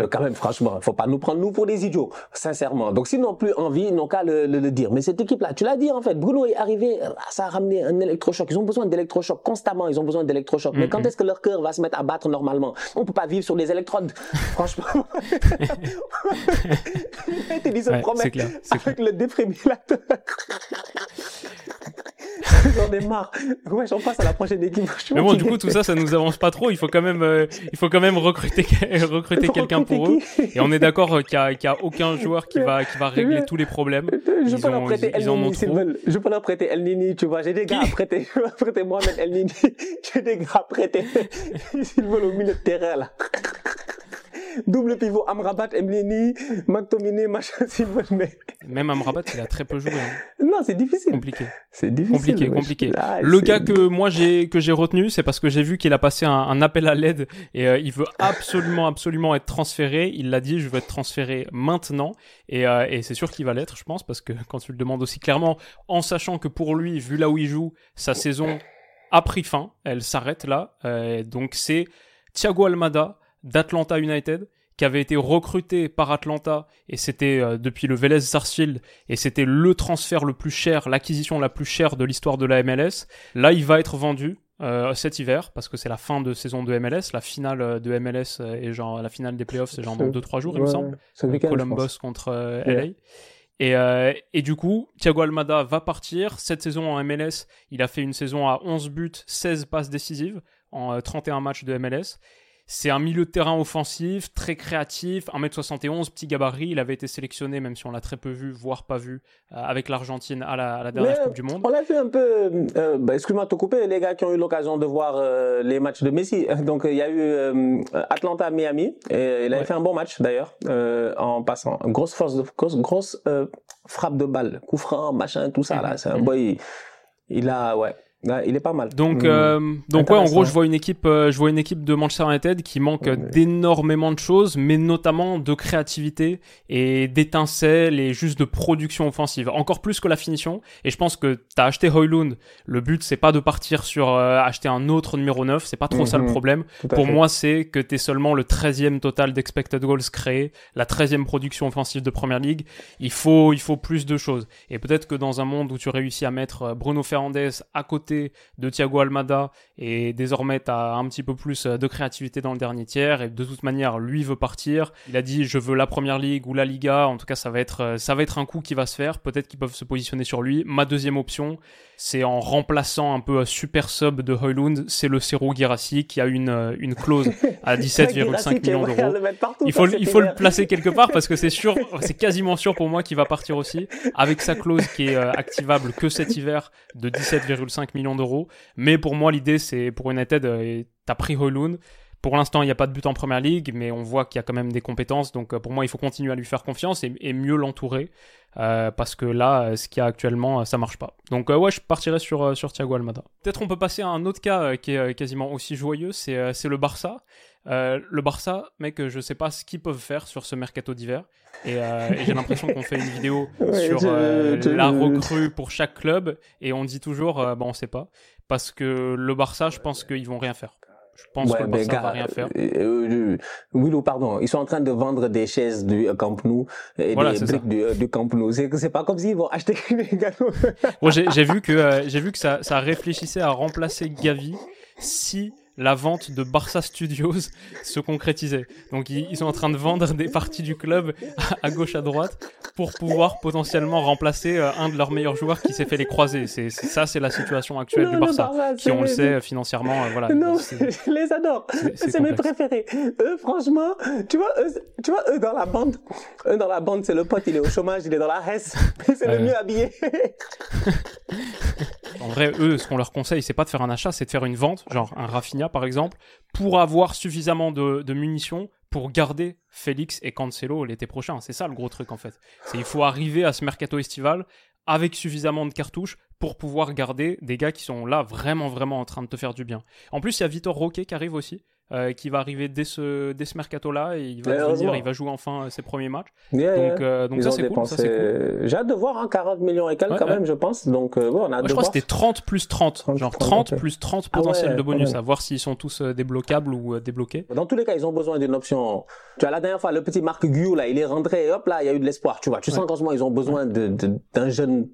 Euh, quand même, franchement, faut pas nous prendre nous pour des idiots, sincèrement. Donc, s'ils n'ont plus envie, ils n'ont qu'à le, le- le dire. Mais cette équipe-là, tu l'as dit, en fait, Bruno est arrivé, euh, ça a ramené un électrochoc. Ils ont besoin d'électrochoc constamment, ils ont besoin d'électrochoc. Mais Mhm. quand est-ce que leur cœur va se mettre à battre normalement? On peut pas vivre sur des électrodes, franchement. Dis, se Ouais, promet c'est clair, c'est avec le défibrillateur. J'en ai marre. Ouais, j'en passe à la prochaine équipe. Mais bon, du coup, tout ça, ça nous avance pas trop. Il faut quand même, euh, il faut quand même recruter, recruter quelqu'un pour eux. Et on est d'accord qu'il y a, aucun joueur qui va, qui va régler tous les problèmes. Je Ils peux leur prêter ils- El Nini s'ils trop. veulent. Je peux leur prêter El Nini, tu vois. J'ai des gars à prêter. Je peux leur prêter Mohamed El Nini. J'ai des gars à prêter. S'ils veulent au milieu de terrain, là. Double pivot, Amrabat, El Nini, McTominay, machin, veulent. Mais Même Amrabat, il a très peu joué. hein. non, c'est difficile. Compliqué. C'est difficile. Compliqué, compliqué. Ah, Le gars que moi j'ai que j'ai retenu, c'est parce que j'ai vu qu'il a passé un, un appel à l'aide et euh, il veut absolument, absolument être transféré. Il l'a dit, je veux être transféré maintenant et, euh, et c'est sûr qu'il va l'être, je pense, parce que quand tu le demandes aussi clairement, en sachant que pour lui, vu là où il joue, sa saison a pris fin, elle s'arrête là. Euh, donc c'est Thiago Almada d'Atlanta United qui avait été recruté par Atlanta et c'était euh, depuis le Vélez Sarsfield et c'était le transfert le plus cher, l'acquisition la plus chère de l'histoire de la MLS. Là, il va être vendu euh, cet hiver parce que c'est la fin de saison de MLS, la finale euh, de MLS et genre la finale des playoffs c'est genre dans 2-3 jours il me semble. Week-end, Columbus contre euh, Yeah. LA. Et, euh, et du coup, Thiago Almada va partir. Cette saison en MLS, il a fait une saison à 11 buts, 16 passes décisives en euh, 31 matchs de MLS. C'est un milieu de terrain offensif, très créatif, 1m71, petit gabarit. Il avait été sélectionné, même si on l'a très peu vu, voire pas vu, euh, avec l'Argentine à la, à la dernière Mais, Coupe du Monde. On l'a vu un peu. euh, bah, Excuse-moi de te couper, les gars qui ont eu l'occasion de voir euh, les matchs de Messi. Donc il y a eu euh, Atlanta Miami et il avait Ouais. fait un bon match d'ailleurs en passant. Grosse force de grosse, grosse frappe de balle, coup franc, machin, tout ça là. C'est un Mhm. boy. Il a ouais, Ouais, il est pas mal. Donc, Mm. euh, donc ouais, en gros, je vois une équipe, euh, je vois une équipe de Manchester United qui manque d'énormément de choses, mais notamment de créativité et d'étincelles et juste de production offensive, encore plus que la finition. Et je pense que t'as acheté Hoylund. Le but, c'est pas de partir sur euh, acheter un autre numéro 9 C'est pas trop ça le Mhm. problème. Pour fait. moi, c'est que t'es seulement le 13e total d'expected goals créé, la 13e production offensive de Première Ligue. Il faut, il faut plus de choses. Et peut-être que dans un monde où tu réussis à mettre Bruno Fernandes à côté de Thiago Almada et désormais t'as un petit peu plus euh, de créativité dans le dernier tiers et de toute manière lui veut partir. Il a dit je veux la Première Ligue ou la Liga. En tout cas, ça va être, euh, ça va être un coup qui va se faire. Peut-être qu'ils peuvent se positionner sur lui. Ma deuxième option, c'est en remplaçant un peu un super sub de Hoylund, c'est le Serou Girassi qui a une, euh, une clause à 17,5 millions d'euros. Il faut, il faut le placer quelque part parce que c'est sûr, c'est quasiment sûr pour moi qu'il va partir aussi avec sa clause qui est euh, activable que cet hiver de 17,5 millions d'euros. Mais pour moi, l'idée c'est pour United, euh, t'as pris Hoylund. Pour l'instant, il n'y a pas de but en première ligue, mais on voit qu'il y a quand même des compétences. Donc euh, pour moi, il faut continuer à lui faire confiance et, et mieux l'entourer euh, parce que là, euh, ce qu'il y a actuellement, ça marche pas. Donc euh, ouais, je partirai sur sur Thiago Almada. Peut-être on peut passer à un autre cas euh, qui est quasiment aussi joyeux, c'est euh, c'est le Barça. Euh, le Barça, mec, je sais pas ce qu'ils peuvent faire sur ce mercato d'hiver. Et, euh, et j'ai l'impression qu'on fait une vidéo Ouais, sur euh, je- la recrue pour chaque club et on dit toujours, euh, bah on sait pas, parce que le Barça, je pense qu'ils vont rien faire. Je pense Ouais, que le Barça gars, va rien faire. euh, euh, Willow, pardon, ils sont en train de vendre des chaises du Camp Nou et Voilà, des briques du, euh, du Camp Nou. C'est pas comme s'ils vont acheter. Bon, j'ai j'ai vu que euh, j'ai vu que ça, ça réfléchissait à remplacer Gavi si la vente de Barça Studios se concrétisait. Donc ils, ils sont en train de vendre des parties du club à, à gauche à droite pour pouvoir potentiellement remplacer euh, un de leurs meilleurs joueurs qui s'est fait les croiser. C'est ça, c'est la situation actuelle Non, du Barça, Barça, qui on le sait financièrement, euh, voilà. Non, je les adore. c'est- mes préférés. Eux, franchement, tu vois, eux, tu vois, eux dans la bande, eux dans la bande, c'est le pote, il est au chômage, il est dans la reste, c'est le mieux habillé. En vrai, eux, ce qu'on leur conseille, c'est pas de faire un achat, c'est de faire une vente, genre un Rafinha par exemple, pour avoir suffisamment de, munitions pour garder Félix et Cancelo l'été prochain. C'est ça le gros truc en fait. Il faut arriver à ce mercato estival avec suffisamment de cartouches pour pouvoir garder des gars qui sont là vraiment vraiment en train de te faire du bien. En plus, il y a Vitor Roque qui arrive aussi. Euh, qui va arriver dès ce, dès ce mercato-là et il va, devenir- heureusement. il va jouer enfin euh, ses premiers matchs. Yeah, Donc, euh, donc ça c'est cool, cool. J'ai hâte de voir, hein, 40 millions et quelques Ouais, quand ouais. même, je pense. Donc, euh, bon, on a Ouais, je crois que c'était 30 plus 30. 30, genre 30, 30 ok. plus 30 Ah potentiels de bonus, à voir s'ils sont tous euh, débloquables ou euh, débloqués. Dans tous les cas, ils ont besoin d'une option. Tu vois, la dernière fois, le petit Marc Guyot, là, il est rentré, et hop, là, il y a eu de l'espoir. Tu vois, tu sens qu'en ce moment, ils ont besoin d'un jeune.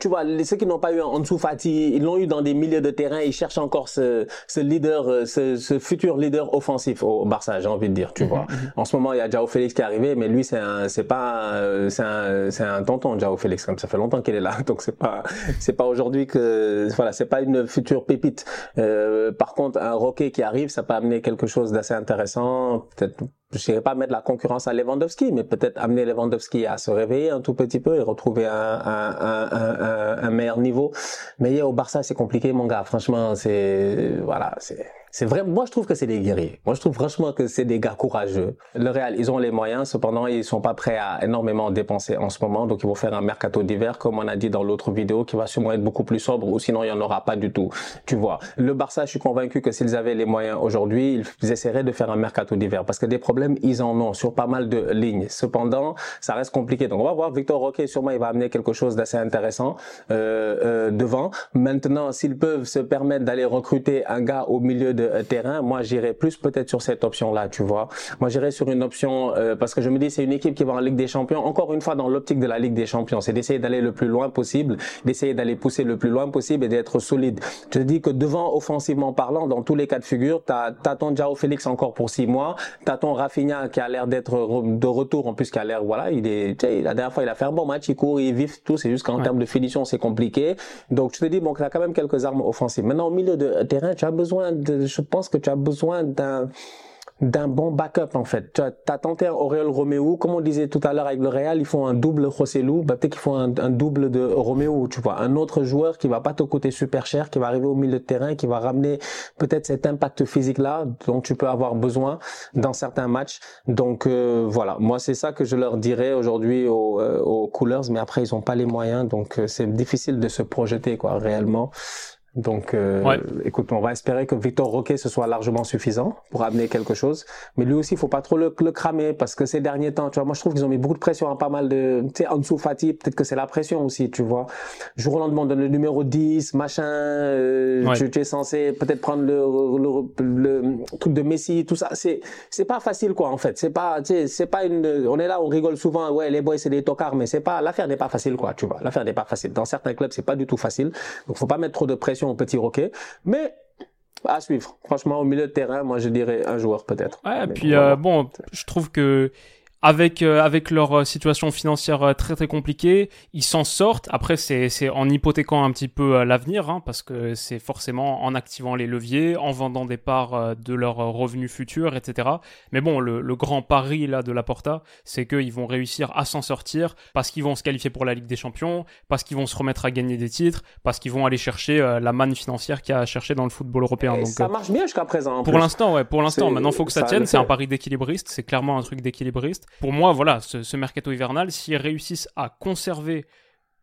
Tu vois, les- ceux qui n'ont pas eu en dessous Fati, ils l'ont eu dans des milieux de terrain, ils cherchent encore ce, ce leader, ce, ce futur leader offensif au Barça, j'ai envie de dire, tu vois. En ce moment, il y a Jao Félix qui est arrivé, mais lui, c'est un, c'est pas, euh, c'est un, c'est un tonton, Jao Félix, comme ça fait longtemps qu'il est là, donc c'est pas, c'est pas aujourd'hui que, voilà, c'est pas une future pépite. Euh, par contre, un Roquet qui arrive, ça peut amener quelque chose d'assez intéressant. Peut-être, je dirais pas mettre la concurrence à Lewandowski, mais peut-être amener Lewandowski à se réveiller un tout petit peu et retrouver un, un, un, un, meilleur niveau. Mais hier, au Barça, c'est compliqué, mon gars. Franchement, c'est, voilà, c'est, c'est vrai. Moi, je trouve que c'est des guerriers. Moi, je trouve franchement que c'est des gars courageux. Le Real, ils ont les moyens. Cependant, ils sont pas prêts à énormément dépenser en ce moment. Donc, ils vont faire un mercato d'hiver, comme on a dit dans l'autre vidéo, qui va sûrement être beaucoup plus sobre ou sinon, il y en aura pas du tout. Tu vois. Le Barça, je suis convaincu que s'ils avaient les moyens aujourd'hui, ils essaieraient de faire un mercato d'hiver parce que des problèmes, ils en ont sur pas mal de lignes. Cependant, ça reste compliqué. Donc, on va voir. Victor Roquet, sûrement, il va amener quelque chose d'assez intéressant, euh, euh, devant. Maintenant, s'ils peuvent se permettre d'aller recruter un gars au milieu de euh, terrain, moi, j'irais plus peut-être sur cette option-là, tu vois. Moi, j'irais sur une option, euh, parce que je me dis, c'est une équipe qui va en Ligue des Champions. Encore une fois, dans l'optique de la Ligue des Champions, c'est d'essayer d'aller le plus loin possible, d'essayer d'aller pousser le plus loin possible et d'être solide. Je te dis que devant, offensivement parlant, dans tous les cas de figure, t'as, t'as ton Jao Félix encore pour six mois, t'as ton qui a l'air d'être re- de retour, en plus qui a l'air, voilà, il est, tu sais, la dernière fois, il a fait un bon match, il court, il vif, tout, c'est juste qu'en Ouais. termes de finition, c'est compliqué. Donc, tu te dis, bon, tu as quand même quelques armes offensives. Maintenant, au milieu de terrain, tu as besoin de, je pense que tu as besoin d'un, d'un bon backup en fait. Tu as, tenté Aurel Romeo, comme on disait tout à l'heure avec le Real, ils font un double Rossellou, bah, peut-être qu'ils font un, un double de Romeo, tu vois, un autre joueur qui va pas te coûter super cher, qui va arriver au milieu de terrain, qui va ramener peut-être cet impact physique là dont tu peux avoir besoin dans certains matchs. Donc euh, voilà, moi c'est ça que je leur dirais aujourd'hui aux, euh, aux Coolers, mais après ils ont pas les moyens, donc euh, c'est difficile de se projeter quoi réellement. Donc, euh, Ouais. écoute, on va espérer que Victor Roquet ce soit largement suffisant pour amener quelque chose. Mais lui aussi, il faut pas trop le, le cramer parce que ces derniers temps, tu vois, moi je trouve qu'ils ont mis beaucoup de pression à pas mal de, tu sais, Ansu Fati, peut-être que c'est la pression aussi, tu vois. Jour au lendemain, on donne le numéro 10, machin, euh, Ouais. tu, tu es censé peut-être prendre le, le, le truc de Messi, tout ça. C'est, c'est pas facile, quoi, en fait. C'est pas, tu sais, c'est pas une, on est là, on rigole souvent, ouais, les boys, c'est des tocards, mais c'est pas, l'affaire n'est pas facile, quoi, tu vois. L'affaire n'est pas facile. Dans certains clubs, c'est pas du tout facile. Donc, faut pas mettre trop de pression au petit roquet. Mais, à suivre. Franchement, au milieu de terrain, moi, je dirais un joueur, peut-être. Ouais, puis euh, bon, je trouve que avec euh, avec leur euh, situation financière euh, très très compliquée, ils s'en sortent. Après, c'est c'est en hypothéquant un petit peu euh, l'avenir, hein, parce que c'est forcément en activant les leviers, en vendant des parts de leurs revenus futurs, etc. Mais bon, le, le grand pari là de la Porta, c'est qu'ils vont réussir à s'en sortir parce qu'ils vont se qualifier pour la Ligue des Champions, parce qu'ils vont se remettre à gagner des titres, parce qu'ils vont aller chercher la manne financière qu'il y a à chercher dans le football européen. Et Donc, ça marche bien jusqu'à présent. en pour l'instant, ouais, pour l'instant. Maintenant, faut que ça, ça tienne. C'est un pari d'équilibriste. C'est clairement un truc d'équilibriste. Pour moi, voilà, ce, mercato hivernal, s'ils réussissent à conserver,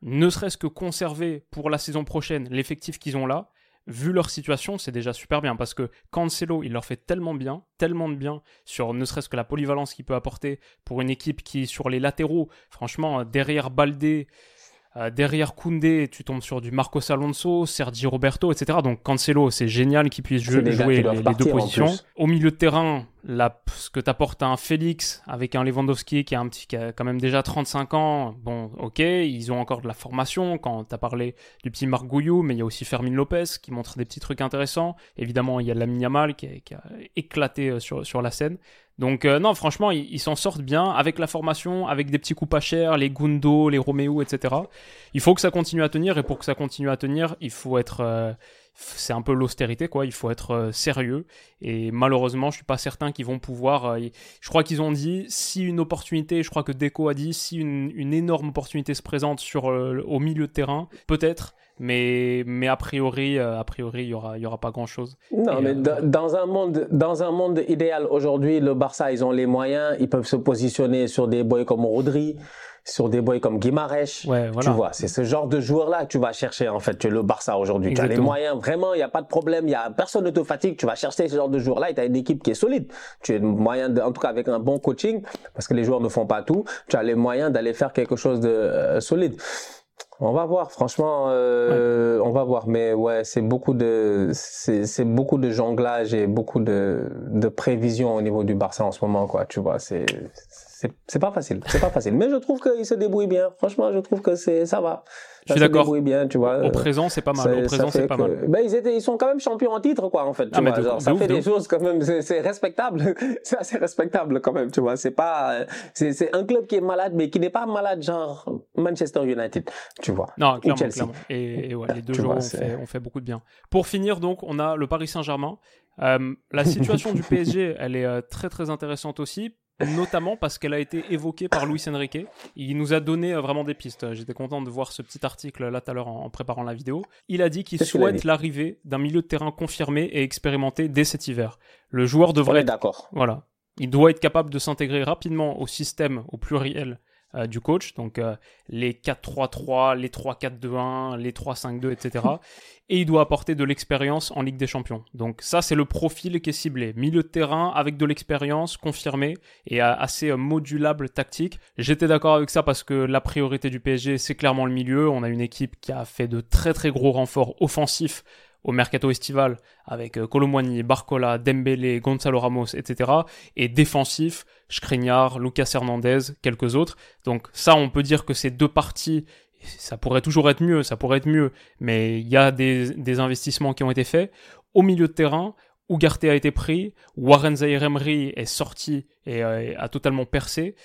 ne serait-ce que conserver pour la saison prochaine l'effectif qu'ils ont là, vu leur situation, c'est déjà super bien. Parce que Cancelo, il leur fait tellement bien, tellement de bien sur ne serait-ce que la polyvalence qu'il peut apporter pour une équipe qui, sur les latéraux, franchement, derrière Baldé, Euh, derrière Koundé, tu tombes sur du Marcos Alonso, Sergi Roberto, etc. Donc Cancelo, c'est génial qu'il puisse jouer les, deux positions. Au milieu de terrain, la, ce que t'apporte un Félix avec un Lewandowski qui a, un petit, qui a quand même déjà 35 ans, bon, ok, ils ont encore de la formation. Quand t'as parlé du petit Marc Gouillou, mais il y a aussi Fermin Lopez qui montre des petits trucs intéressants. Évidemment, il y a Lamine Yamal qui, qui a éclaté euh, sur, sur la scène. Donc euh, non, franchement, ils s'en sortent bien. Avec la formation, avec des petits coups pas chers, les Gundo, les Roméo, etc. Il faut que ça continue à tenir. Et pour que ça continue à tenir, il faut être euh, c'est un peu l'austérité quoi. Il faut être euh, sérieux. Et malheureusement je suis pas certain qu'ils vont pouvoir je crois qu'ils ont dit si une opportunité je crois que Deco a dit si une, une énorme opportunité se présente sur au milieu de terrain peut-être mais mais a priori euh, a priori il y aura il y aura pas grand chose non mais euh, dans un monde dans un monde idéal aujourd'hui le Barça ils ont les moyens ils peuvent se positionner sur des boys comme Rodri sur des boys comme Guimarães. Ouais, voilà. tu vois c'est ce genre de joueur là que tu vas chercher en fait tu es le Barça aujourd'hui. Tu as les moyens vraiment il y a pas de problème il y a personne ne te fatigue tu vas chercher ce genre de joueur là et tu as une équipe qui est solide. Tu as moyen de, en tout cas avec un bon coaching parce que les joueurs ne font pas tout tu as les moyens d'aller faire quelque chose de euh, solide on va voir, franchement, euh, on va voir. Mais ouais, c'est beaucoup de, c'est beaucoup de jonglage et beaucoup de, de prévisions au niveau du Barça en ce moment, quoi. Tu vois, c'est, c'est pas facile, c'est pas facile. Mais je trouve qu'il se débrouille bien. Franchement, je trouve que c'est, ça va. Je suis d'accord. bien, tu vois. Au présent, c'est pas mal. Au présent, c'est pas mal. Ben, ils étaient, ils sont quand même champions en titre, quoi, en fait. Tu ah, vois, genre, ça fait des choses quand même, c'est respectable. c'est assez respectable quand même, tu vois. C'est pas, c'est un club qui est malade, mais qui n'est pas malade genre Manchester United, tu vois. Non, clairement, clairement. Et, et ouais, les deux joueurs ont, fait, ont fait beaucoup de bien. Pour finir, donc, on a le Paris Saint-Germain. Euh, la situation du PSG, elle est euh, très très intéressante aussi notamment parce qu'elle a été évoquée par Luis Enrique. Il nous a donné euh, vraiment des pistes. J'étais content de voir ce petit article là tout à l'heure en, préparant la vidéo. Il a dit qu'il souhaite l'arrivée d'un milieu de terrain confirmé et expérimenté dès cet hiver. Le joueur devrait d'accord. Voilà. Il doit être capable de s'intégrer rapidement au système au pluriel euh, du coach, donc euh, les 4-3-3, les 3-4-2-1, les 3-5-2, etc. et il doit apporter de l'expérience en Ligue des Champions. Donc ça, c'est le profil qui est ciblé. Milieu de terrain avec de l'expérience confirmée et assez euh, modulable tactique. J'étais d'accord avec ça parce que la priorité du PSG, c'est clairement le milieu. On a une équipe qui a fait de très très gros renforts offensifs au mercato estival avec Colomwani, Barcola, Dembélé, Gonzalo Ramos, etc. Et défensif, Skriniar, Lucas Hernandez, quelques autres. Donc ça, on peut dire que ces deux parties, ça pourrait toujours être mieux, ça pourrait être mieux, mais il y a des, investissements qui ont été faits. Au milieu de terrain, Ugarte a été pris, Warren Zaire Emery est sorti et euh, a totalement percé.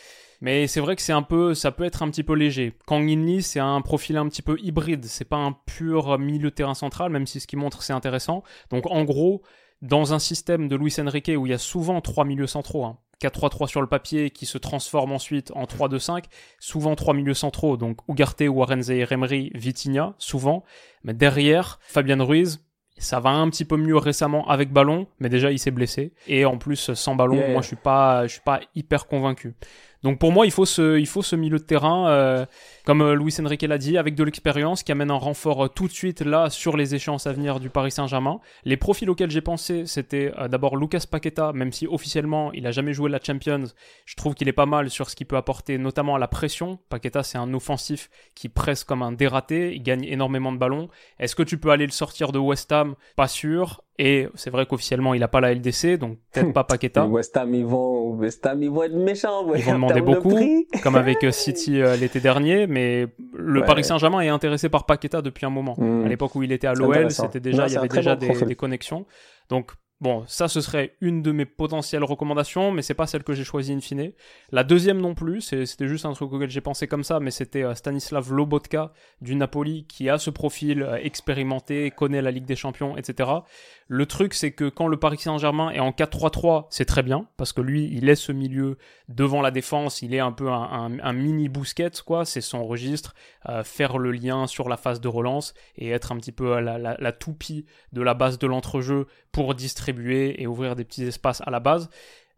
Mais c'est vrai que c'est un peu, ça peut être un petit peu léger. Kang c'est un profil un petit peu hybride. C'est pas un pur milieu terrain central, même si ce qu'il montre c'est intéressant. Donc en gros, dans un système de Luis Enrique où il y a souvent trois milieux centraux, hein, 4-3-3 sur le papier qui se transforme ensuite en 3-2-5, souvent trois milieux centraux, donc Ugarte, Warren Zaire Emery, Vitinha, souvent. Mais derrière, Fabian Ruiz, ça va un petit peu mieux récemment avec ballon, mais déjà il s'est blessé. Et en plus, sans ballon, moi je suis pas, je suis pas hyper convaincu. Donc pour moi, il faut ce, il faut ce milieu de terrain, euh, comme euh, Luis Enrique l'a dit, avec de l'expérience, qui amène un renfort euh, tout de suite là sur les échéances à venir du Paris Saint-Germain. Les profils auxquels j'ai pensé, c'était d'abord Lucas Paqueta, même si officiellement il a jamais joué la Champions, je trouve qu'il est pas mal sur ce qu'il peut apporter, notamment à la pression. Paqueta, c'est un offensif qui presse comme un dératé, il gagne énormément de ballons. Est-ce que tu peux aller le sortir de West Ham? Pas sûr. Et c'est vrai qu'officiellement, il n'a pas la LDC, donc peut-être pas Paqueta. West Ham, ils vont, West Ham, ils vont être méchants. Ils vont demander beaucoup, comme avec euh, City euh, l'été dernier, mais le Paris Saint-Germain est intéressé par Paqueta depuis un moment. Hmm. À l'époque où il était à l'OL, c'était déjà, il y avait déjà des, des, connexions. Donc Bon, ça ce serait une de mes potentielles recommandations, mais c'est pas celle que j'ai choisie in fine. La deuxième non plus, c'était juste un truc auquel j'ai pensé comme ça, mais c'était euh, Stanislav Lobotka du Napoli qui a ce profil euh, expérimenté, connaît la Ligue des Champions, etc. Le truc c'est que quand le Paris Saint-Germain est en 4-3-3, c'est très bien, parce que lui, il laisse ce milieu devant la défense, il est un peu un, mini bousquet, quoi, c'est son registre, euh, faire le lien sur la phase de relance et être un petit peu la toupie de la base de l'entrejeu pour distribuer et ouvrir des petits espaces à la base.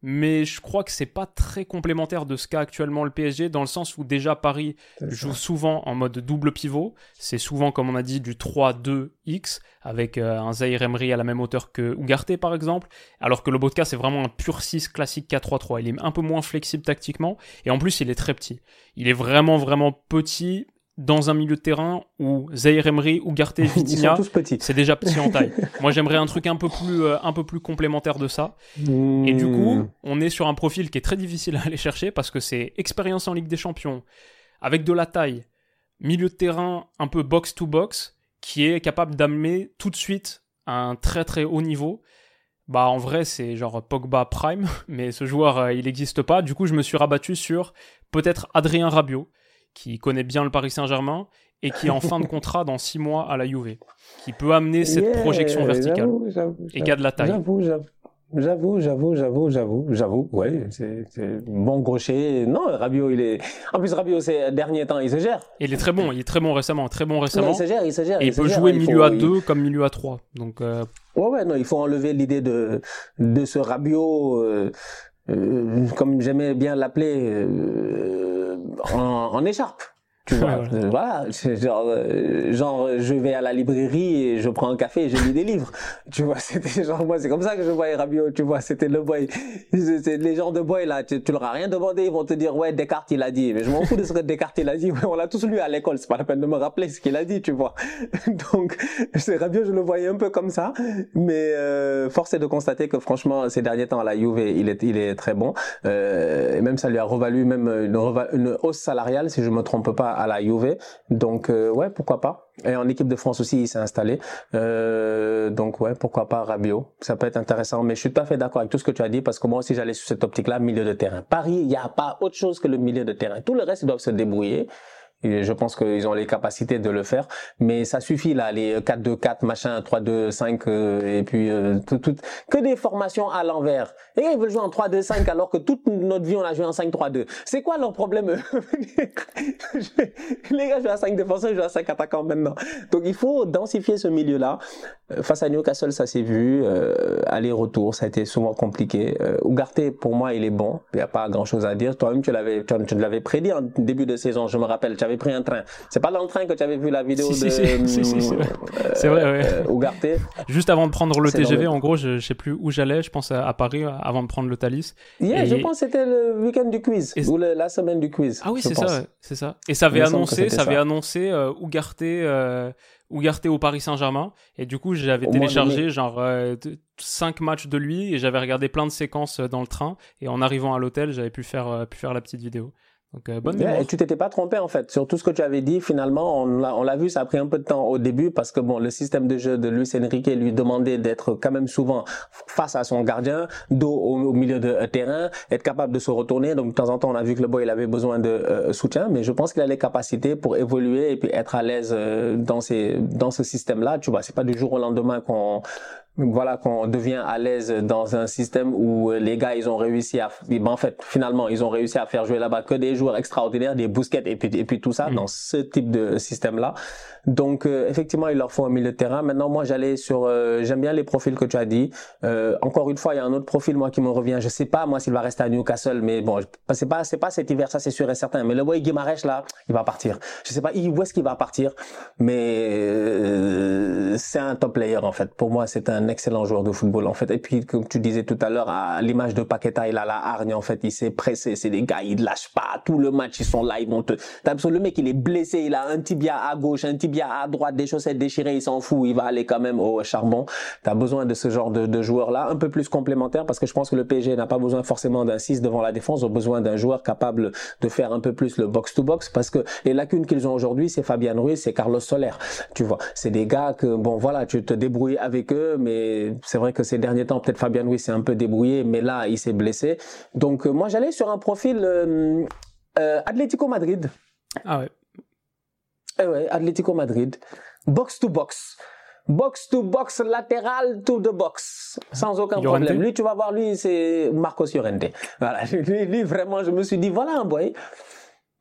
Mais je crois que c'est pas très complémentaire de ce qu'a actuellement le PSG, dans le sens où déjà Paris joue souvent en mode double pivot. C'est souvent, comme on a dit, du 3-2-X, avec euh, un Zaire Emery à la même hauteur que Ugarte, par exemple. Alors que le Botka, c'est vraiment un pur 6 classique 4-3-3. Il est un peu moins flexible tactiquement, et en plus, il est très petit. Il est vraiment, vraiment petit, dans un milieu de terrain où Zaire Emery, Ils sont Vitinha, c'est déjà petit en taille. Moi, j'aimerais un truc un peu plus, euh, un peu plus complémentaire de ça. Et du coup, Hmm. on est sur un profil qui est très difficile à aller chercher parce que c'est expérience en Ligue des Champions, avec de la taille, milieu de terrain un peu box-to-box, qui est capable d'amener tout de suite à un très très haut niveau. Bah en vrai c'est genre Pogba Prime, mais ce joueur euh, il n'existe pas. Du coup je me suis rabattu sur peut-être Adrien Rabiot, qui connaît bien le Paris Saint-Germain et qui est en fin de contrat dans 6 mois à la Juve, qui peut amener cette Yeah, projection verticale j'avoue, j'avoue, et qui a de la taille. J'avoue, j'avoue. J'avoue, j'avoue, j'avoue, j'avoue, ouais, c'est, bon gaucher. Non, Rabiot, il est, en plus, Rabiot, ces derniers temps, il se gère. Et il est très bon, il est très bon récemment, très bon Non, récemment. il se gère, il se gère. Et il peut gère, jouer il milieu faut- à il- 2 comme milieu à 3. Donc euh, Ouais, ouais, non, il faut enlever l'idée de, de ce Rabiot, euh, comme j'aimais bien l'appeler, euh, en, en écharpe. Tu vois, Ouais, voilà, genre, euh, genre, je vais à la librairie et je prends un café et je lis des livres. Tu vois, c'était genre, moi, c'est comme ça que je voyais Rabiot, tu vois, c'était le boy. Les gens de boy, là, tu, tu leur as rien demandé, ils vont te dire, ouais, Descartes, il a dit. Mais je m'en fous de ce que Descartes, il a dit. On l'a tous lu à l'école, c'est pas la peine de me rappeler ce qu'il a dit, tu vois. Donc, c'est Rabiot, je le voyais un peu comme ça. Mais, euh, force est de constater que franchement, ces derniers temps, à la Juve, il est, il est très bon. Euh, et même ça lui a revalu même une, une hausse salariale, si je me trompe pas, à la Juve. Donc, euh, ouais, pourquoi pas. Et en équipe de France aussi, il s'est installé. Euh, donc, ouais, pourquoi pas Rabiot. Ça peut être intéressant. Mais je suis tout à fait d'accord avec tout ce que tu as dit parce que moi aussi, j'allais sur cette optique-là, milieu de terrain. Paris, il n'y a pas autre chose que le milieu de terrain. Tout le reste, ils doivent se débrouiller. Je pense qu'ils ont les capacités de le faire, mais ça suffit là, les 4-2-4, machin, 3-2-5, euh, et puis euh, tout, tout- que des formations à l'envers. Et ils veulent jouer en 3-2-5 alors que toute notre vie on a joué en 5-3-2. C'est quoi leur problème Les gars jouent à 5 défenseurs, ils jouent à 5 attaquants maintenant. Donc il faut densifier ce milieu-là. Euh, Face à Newcastle, ça s'est vu. Euh, Aller-retour, ça a été souvent compliqué. Euh, Ugarte, pour moi, il est bon. Il n'y a pas grand-chose à dire. Toi-même, tu l'avais, tu, tu l'avais prédit en début de saison. Je me rappelle, tu avais pris un train. C'est pas dans le train que tu avais vu la vidéo Si, de si, si, si, si, c'est vrai. ouais. euh, juste avant de prendre le TGV, le- en gros, je, je sais plus où j'allais, je pense à, à Paris avant de prendre le Thalys. Yeah, Et- je pense que c'était le week-end du quiz Et- ou le- la semaine du quiz. Ah oui, c'est ça, c'est ça. Et ça avait annoncé, ça avait annoncé euh, Ugarte, euh, Ugarte au Paris Saint-Germain. Et du coup, j'avais téléchargé genre euh, cinq matchs de lui et j'avais regardé plein de séquences dans le train. Et en arrivant à l'hôtel, j'avais pu faire, pu faire la petite vidéo. Donc euh, bonne Yeah, mémoire. et tu t'étais pas trompé en fait sur tout ce que tu avais dit. Finalement, on l'a, on l'a vu, ça a pris un peu de temps au début parce que bon, le système de jeu de Luis Enrique lui demandait d'être quand même souvent face à son gardien, dos au, au milieu de euh, terrain, être capable de se retourner. Donc de temps en temps, on a vu que le boy il avait besoin de euh, soutien, mais je pense qu'il a les capacités pour évoluer et puis être à l'aise euh, dans ces dans ce système-là. Tu vois, c'est pas du jour au lendemain qu'on voilà qu'on devient à l'aise dans un système où euh, les gars ils ont réussi à ben, en fait finalement ils ont réussi à faire jouer là-bas que des joueurs extraordinaires des bousquets et puis et puis tout ça Mm. dans ce type de système là donc euh, effectivement il leur faut un milieu de terrain. Maintenant moi j'allais sur euh, j'aime bien les profils que tu as dit. Euh, encore une fois il y a un autre profil moi qui me revient. Je sais pas moi s'il va rester à Newcastle mais bon c'est pas c'est pas cet hiver ça c'est sûr et certain. Mais le boy Guimarães là il va partir. Je sais pas où est-ce qu'il va partir? Mais euh, c'est un top player en fait. Pour moi, c'est un excellent joueur de football en fait. Et puis comme tu disais tout à l'heure, à l'image de Paqueta, il a la hargne en fait. Il s'est pressé. C'est des gars, ils lâchent pas. Tout le match, ils sont là, ils vont te. Le mec, il est blessé. Il a un tibia à gauche, un tibia à droite, des chaussettes déchirées. Il s'en fout. Il va aller quand même au charbon. T'as besoin de ce genre de, de joueur là, un peu plus complémentaire parce que je pense que le PSG n'a pas besoin forcément d'un 6 devant la défense. Ont besoin d'un joueur capable de faire un peu plus le box to box parce que les lacunes qu'ils ont aujourd'hui, c'est Fabian Ruiz, c'est Carlos Soler. Tu vois, c'est des gars que bon voilà, tu te débrouilles avec eux, mais c'est vrai que ces derniers temps, peut-être Fabian Ruiz s'est un peu débrouillé, mais là, il s'est blessé. Donc euh, moi, j'allais sur un profil euh, euh, Atlético Madrid. Ah ouais. Eh ouais, Atlético Madrid. Box to box. Box to box, latéral to the box. Sans aucun Llorente problème. Lui, tu vas voir, lui, c'est Marcos Llorente. Voilà. Lui, lui, vraiment, je me suis dit, voilà un boy.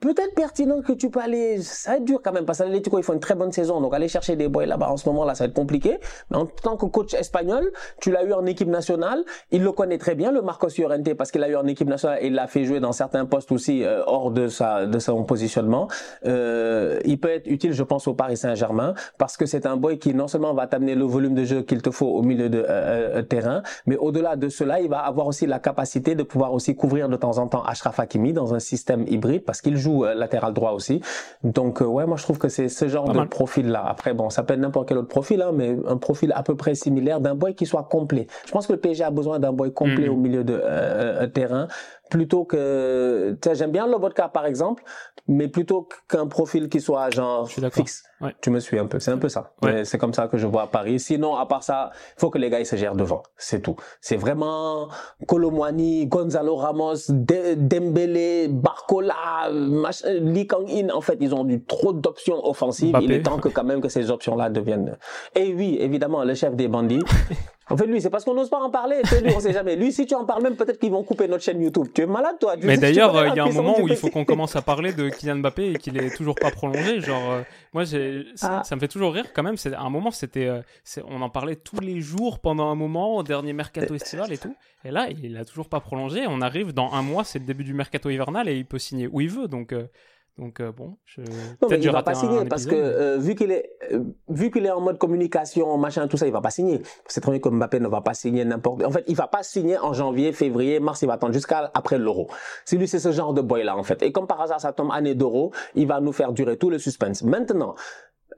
Peut-être pertinent que tu peux aller, ça va être dur quand même, parce que l'Atlético, ils font une très bonne saison, donc aller chercher des boys là-bas en ce moment-là, ça va être compliqué. Mais en tant que coach espagnol, tu l'as eu en équipe nationale, il le connaît très bien, le Marcos Llorente, parce qu'il l'a eu en équipe nationale et il l'a fait jouer dans certains postes aussi euh, hors de sa de son positionnement. Euh, il peut être utile, je pense, au Paris Saint-Germain, parce que c'est un boy qui non seulement va t'amener le volume de jeu qu'il te faut au milieu de euh, terrain, mais au-delà de cela, il va avoir aussi la capacité de pouvoir aussi couvrir de temps en temps Achraf Hakimi dans un système hybride, parce qu'il joue joue latéral droit aussi. Donc ouais, moi je trouve que c'est ce genre de profil-là. Après bon, ça peut être n'importe quel autre profil, hein, mais un profil à peu près similaire d'un boy qui soit complet. Je pense que le PSG a besoin d'un boy complet mm. au milieu de terrain plutôt que j'aime bien le vodka par exemple mais plutôt qu'un profil qui soit genre fixe. Tu me suis un peu c'est un peu ça. C'est comme ça que je vois à Paris. Sinon à part ça il faut que les gars ils se gèrent devant. C'est tout. C'est vraiment Colomwani Gonzalo Ramos Dembélé Barcola Lee Kang-in. En fait ils ont eu trop d'options offensives. Il est temps que quand même que ces options là deviennent. Et oui évidemment le chef des bandits En fait, lui, c'est parce qu'on n'ose pas en parler. Lui, on sait jamais. Lui, si tu en parles même, peut-être qu'ils vont couper notre chaîne YouTube. Tu es malade, toi? Mais d'ailleurs, il y a un moment où il faut qu'on commence à parler de Kylian Mbappé et qu'il est toujours pas prolongé. Genre, euh, moi, ah. ça me fait toujours rire quand même. C'est à un moment, c'était, euh, on en parlait tous les jours pendant un moment au dernier mercato estival et tout. Et là, il a toujours pas prolongé. On arrive dans un mois, c'est le début du mercato hivernal et il peut signer où il veut. Donc, euh, donc euh, bon, je... non, mais il va pas signer parce que euh, vu qu'il est euh, vu qu'il est en mode communication, machin, tout ça, il va pas signer. C'est très bien que Mbappé ne va pas signer n'importe. En fait, il va pas signer en janvier, février, mars. Il va attendre jusqu'à après l'Euro. C'est lui, c'est ce genre de boy là en fait. Et comme par hasard, ça tombe année d'Euro, il va nous faire durer tout le suspense. Maintenant,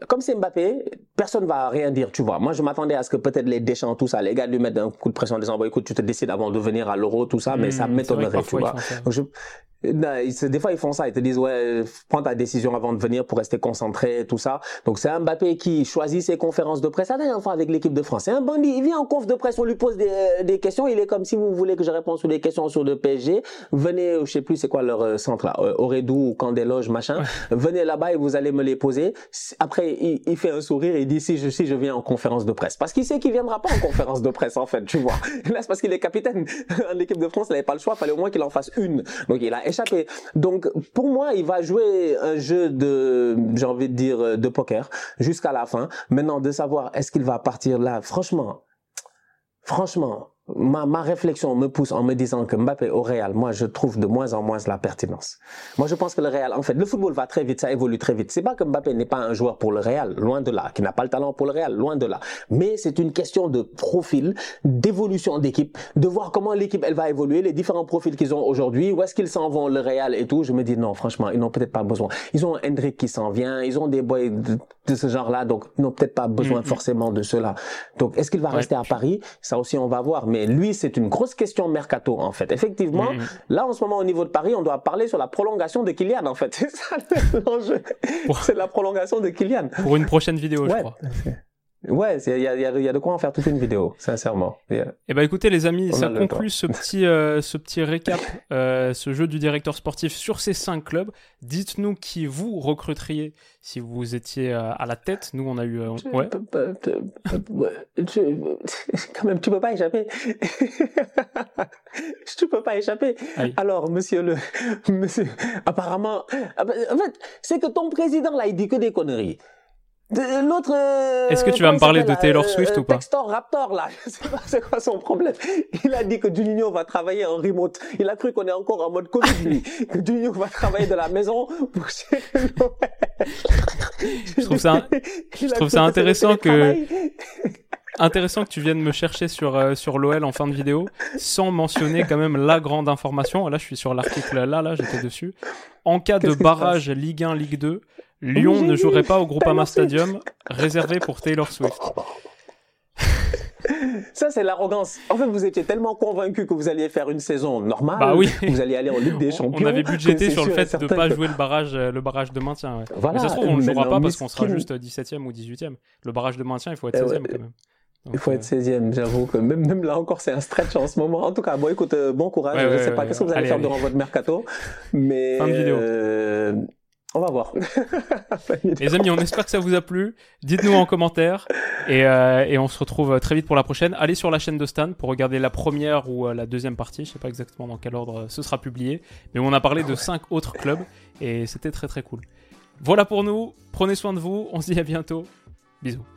comme c'est Mbappé, personne va rien dire, tu vois. Moi, je m'attendais à ce que peut-être les Deschamps, tout ça, les gars lui mettent un coup de pression en disant, bon, écoute, tu te décides avant de venir à l'Euro, tout ça, mais ça hmm, m'étonnerait, tu vois. je, des fois, ils font ça. Ils te disent, ouais, prends ta décision avant de venir pour rester concentré, tout ça. Donc, c'est un Mbappé qui choisit ses conférences de presse. La dernière fois avec l'équipe de France. C'est un bandit. Il vient en conf de presse, on lui pose des, euh, des, questions. Il est comme si vous voulez que je réponde sur des questions sur le PSG. Venez, je sais plus c'est quoi leur euh, centre là, euh, Oredou ou Candeloge, machin. Venez là-bas et vous allez me les poser. Après, il, il, fait un sourire et il dit si je, si je viens en conférence de presse. Parce qu'il sait qu'il viendra pas en conférence de presse, en fait, tu vois. Là, c'est parce qu'il est capitaine. en équipe de France, il n'avait pas le choix. Fallait au moins qu'il en fasse une. Donc, il a échappé. Donc pour moi, il va jouer un jeu de, j'ai envie de dire, de poker jusqu'à la fin. Maintenant, de savoir est-ce qu'il va partir là, franchement, franchement, ma, ma réflexion me pousse en me disant que Mbappé au Real, moi, je trouve de moins en moins la pertinence. Moi, je pense que le Real, en fait, le football va très vite, ça évolue très vite. C'est pas que Mbappé n'est pas un joueur pour le Real, loin de là, qui n'a pas le talent pour le Real, loin de là. Mais c'est une question de profil, d'évolution d'équipe, de voir comment l'équipe, elle va évoluer, les différents profils qu'ils ont aujourd'hui, où est-ce qu'ils s'en vont, le Real et tout. Je me dis non, franchement, ils n'ont peut-être pas besoin. Ils ont Hendrik qui s'en vient, ils ont des boys de, ce genre-là, donc ils n'ont peut-être pas besoin mm-hmm. forcément de cela. Donc, est-ce qu'il va rester à Paris? Ça aussi, on va voir. Mais lui, c'est une grosse question mercato en fait. Effectivement, mm. là en ce moment au niveau de Paris, on doit parler sur la prolongation de Kylian en fait. C'est ça l'enjeu. C'est la prolongation de Kylian. Pour une prochaine vidéo, je crois. Ouais, il y a, y, a, y a, de quoi en faire toute une vidéo, sincèrement. Et eh ben écoutez les amis, ça conclut ce petit, euh, ce petit récap, euh, ce jeu du directeur sportif sur ces cinq clubs. Dites-nous qui vous recruteriez si vous étiez euh, à la tête. Nous, on a eu... ouais. Quand même, tu peux pas échapper. tu peux pas échapper. Alors, monsieur le... Monsieur... Apparemment... En fait, c'est que ton président, là, il dit que des conneries. L'autre. Euh, Est-ce que tu vas me parler de Taylor euh, Swift ou pas Textor Raptor là, je sais pas c'est quoi son problème? Il a dit que Juninho va travailler en remote. Il a cru qu'on est encore en mode Covid lui, que Juninho va travailler de la maison pour Je trouve ça, je trouve ça intéressant que intéressant que tu viennes me chercher sur euh, sur l'OL en fin de vidéo sans mentionner quand même la grande information. Là, je suis sur l'article là là, j'étais dessus. En cas de barrage Ligue 1 Ligue 2, Lyon ne jouerait pas au Groupama Stadium, réservé pour Taylor Swift. Ça, c'est l'arrogance. En fait, vous étiez tellement convaincu que vous alliez faire une saison normale. Bah oui. Vous alliez aller en Ligue des Champions. On avait budgété sur le fait de ne pas jouer le barrage, euh, le barrage de maintien. Voilà. Mais ça se trouve, on ne jouera pas parce qu'on sera juste 17e ou 18e. Le barrage de maintien, il faut être 16e quand même. il faut être 16e, j'avoue que même, même là encore, c'est un stretch en ce moment. En tout cas, bon, écoute, euh, bon courage. je ne sais pas qu'est-ce que vous allez faire durant votre mercato. Mais. Fin de vidéo. Euh, on va voir. Les amis, on espère que ça vous a plu. Dites-nous en commentaire et, euh, on se retrouve très vite pour la prochaine. Allez sur la chaîne de Stan pour regarder la première ou euh, la deuxième partie. Je sais pas exactement dans quel ordre ce sera publié, mais on a parlé de cinq autres clubs et c'était très très cool. Voilà pour nous. Prenez soin de vous. On se dit à bientôt. Bisous.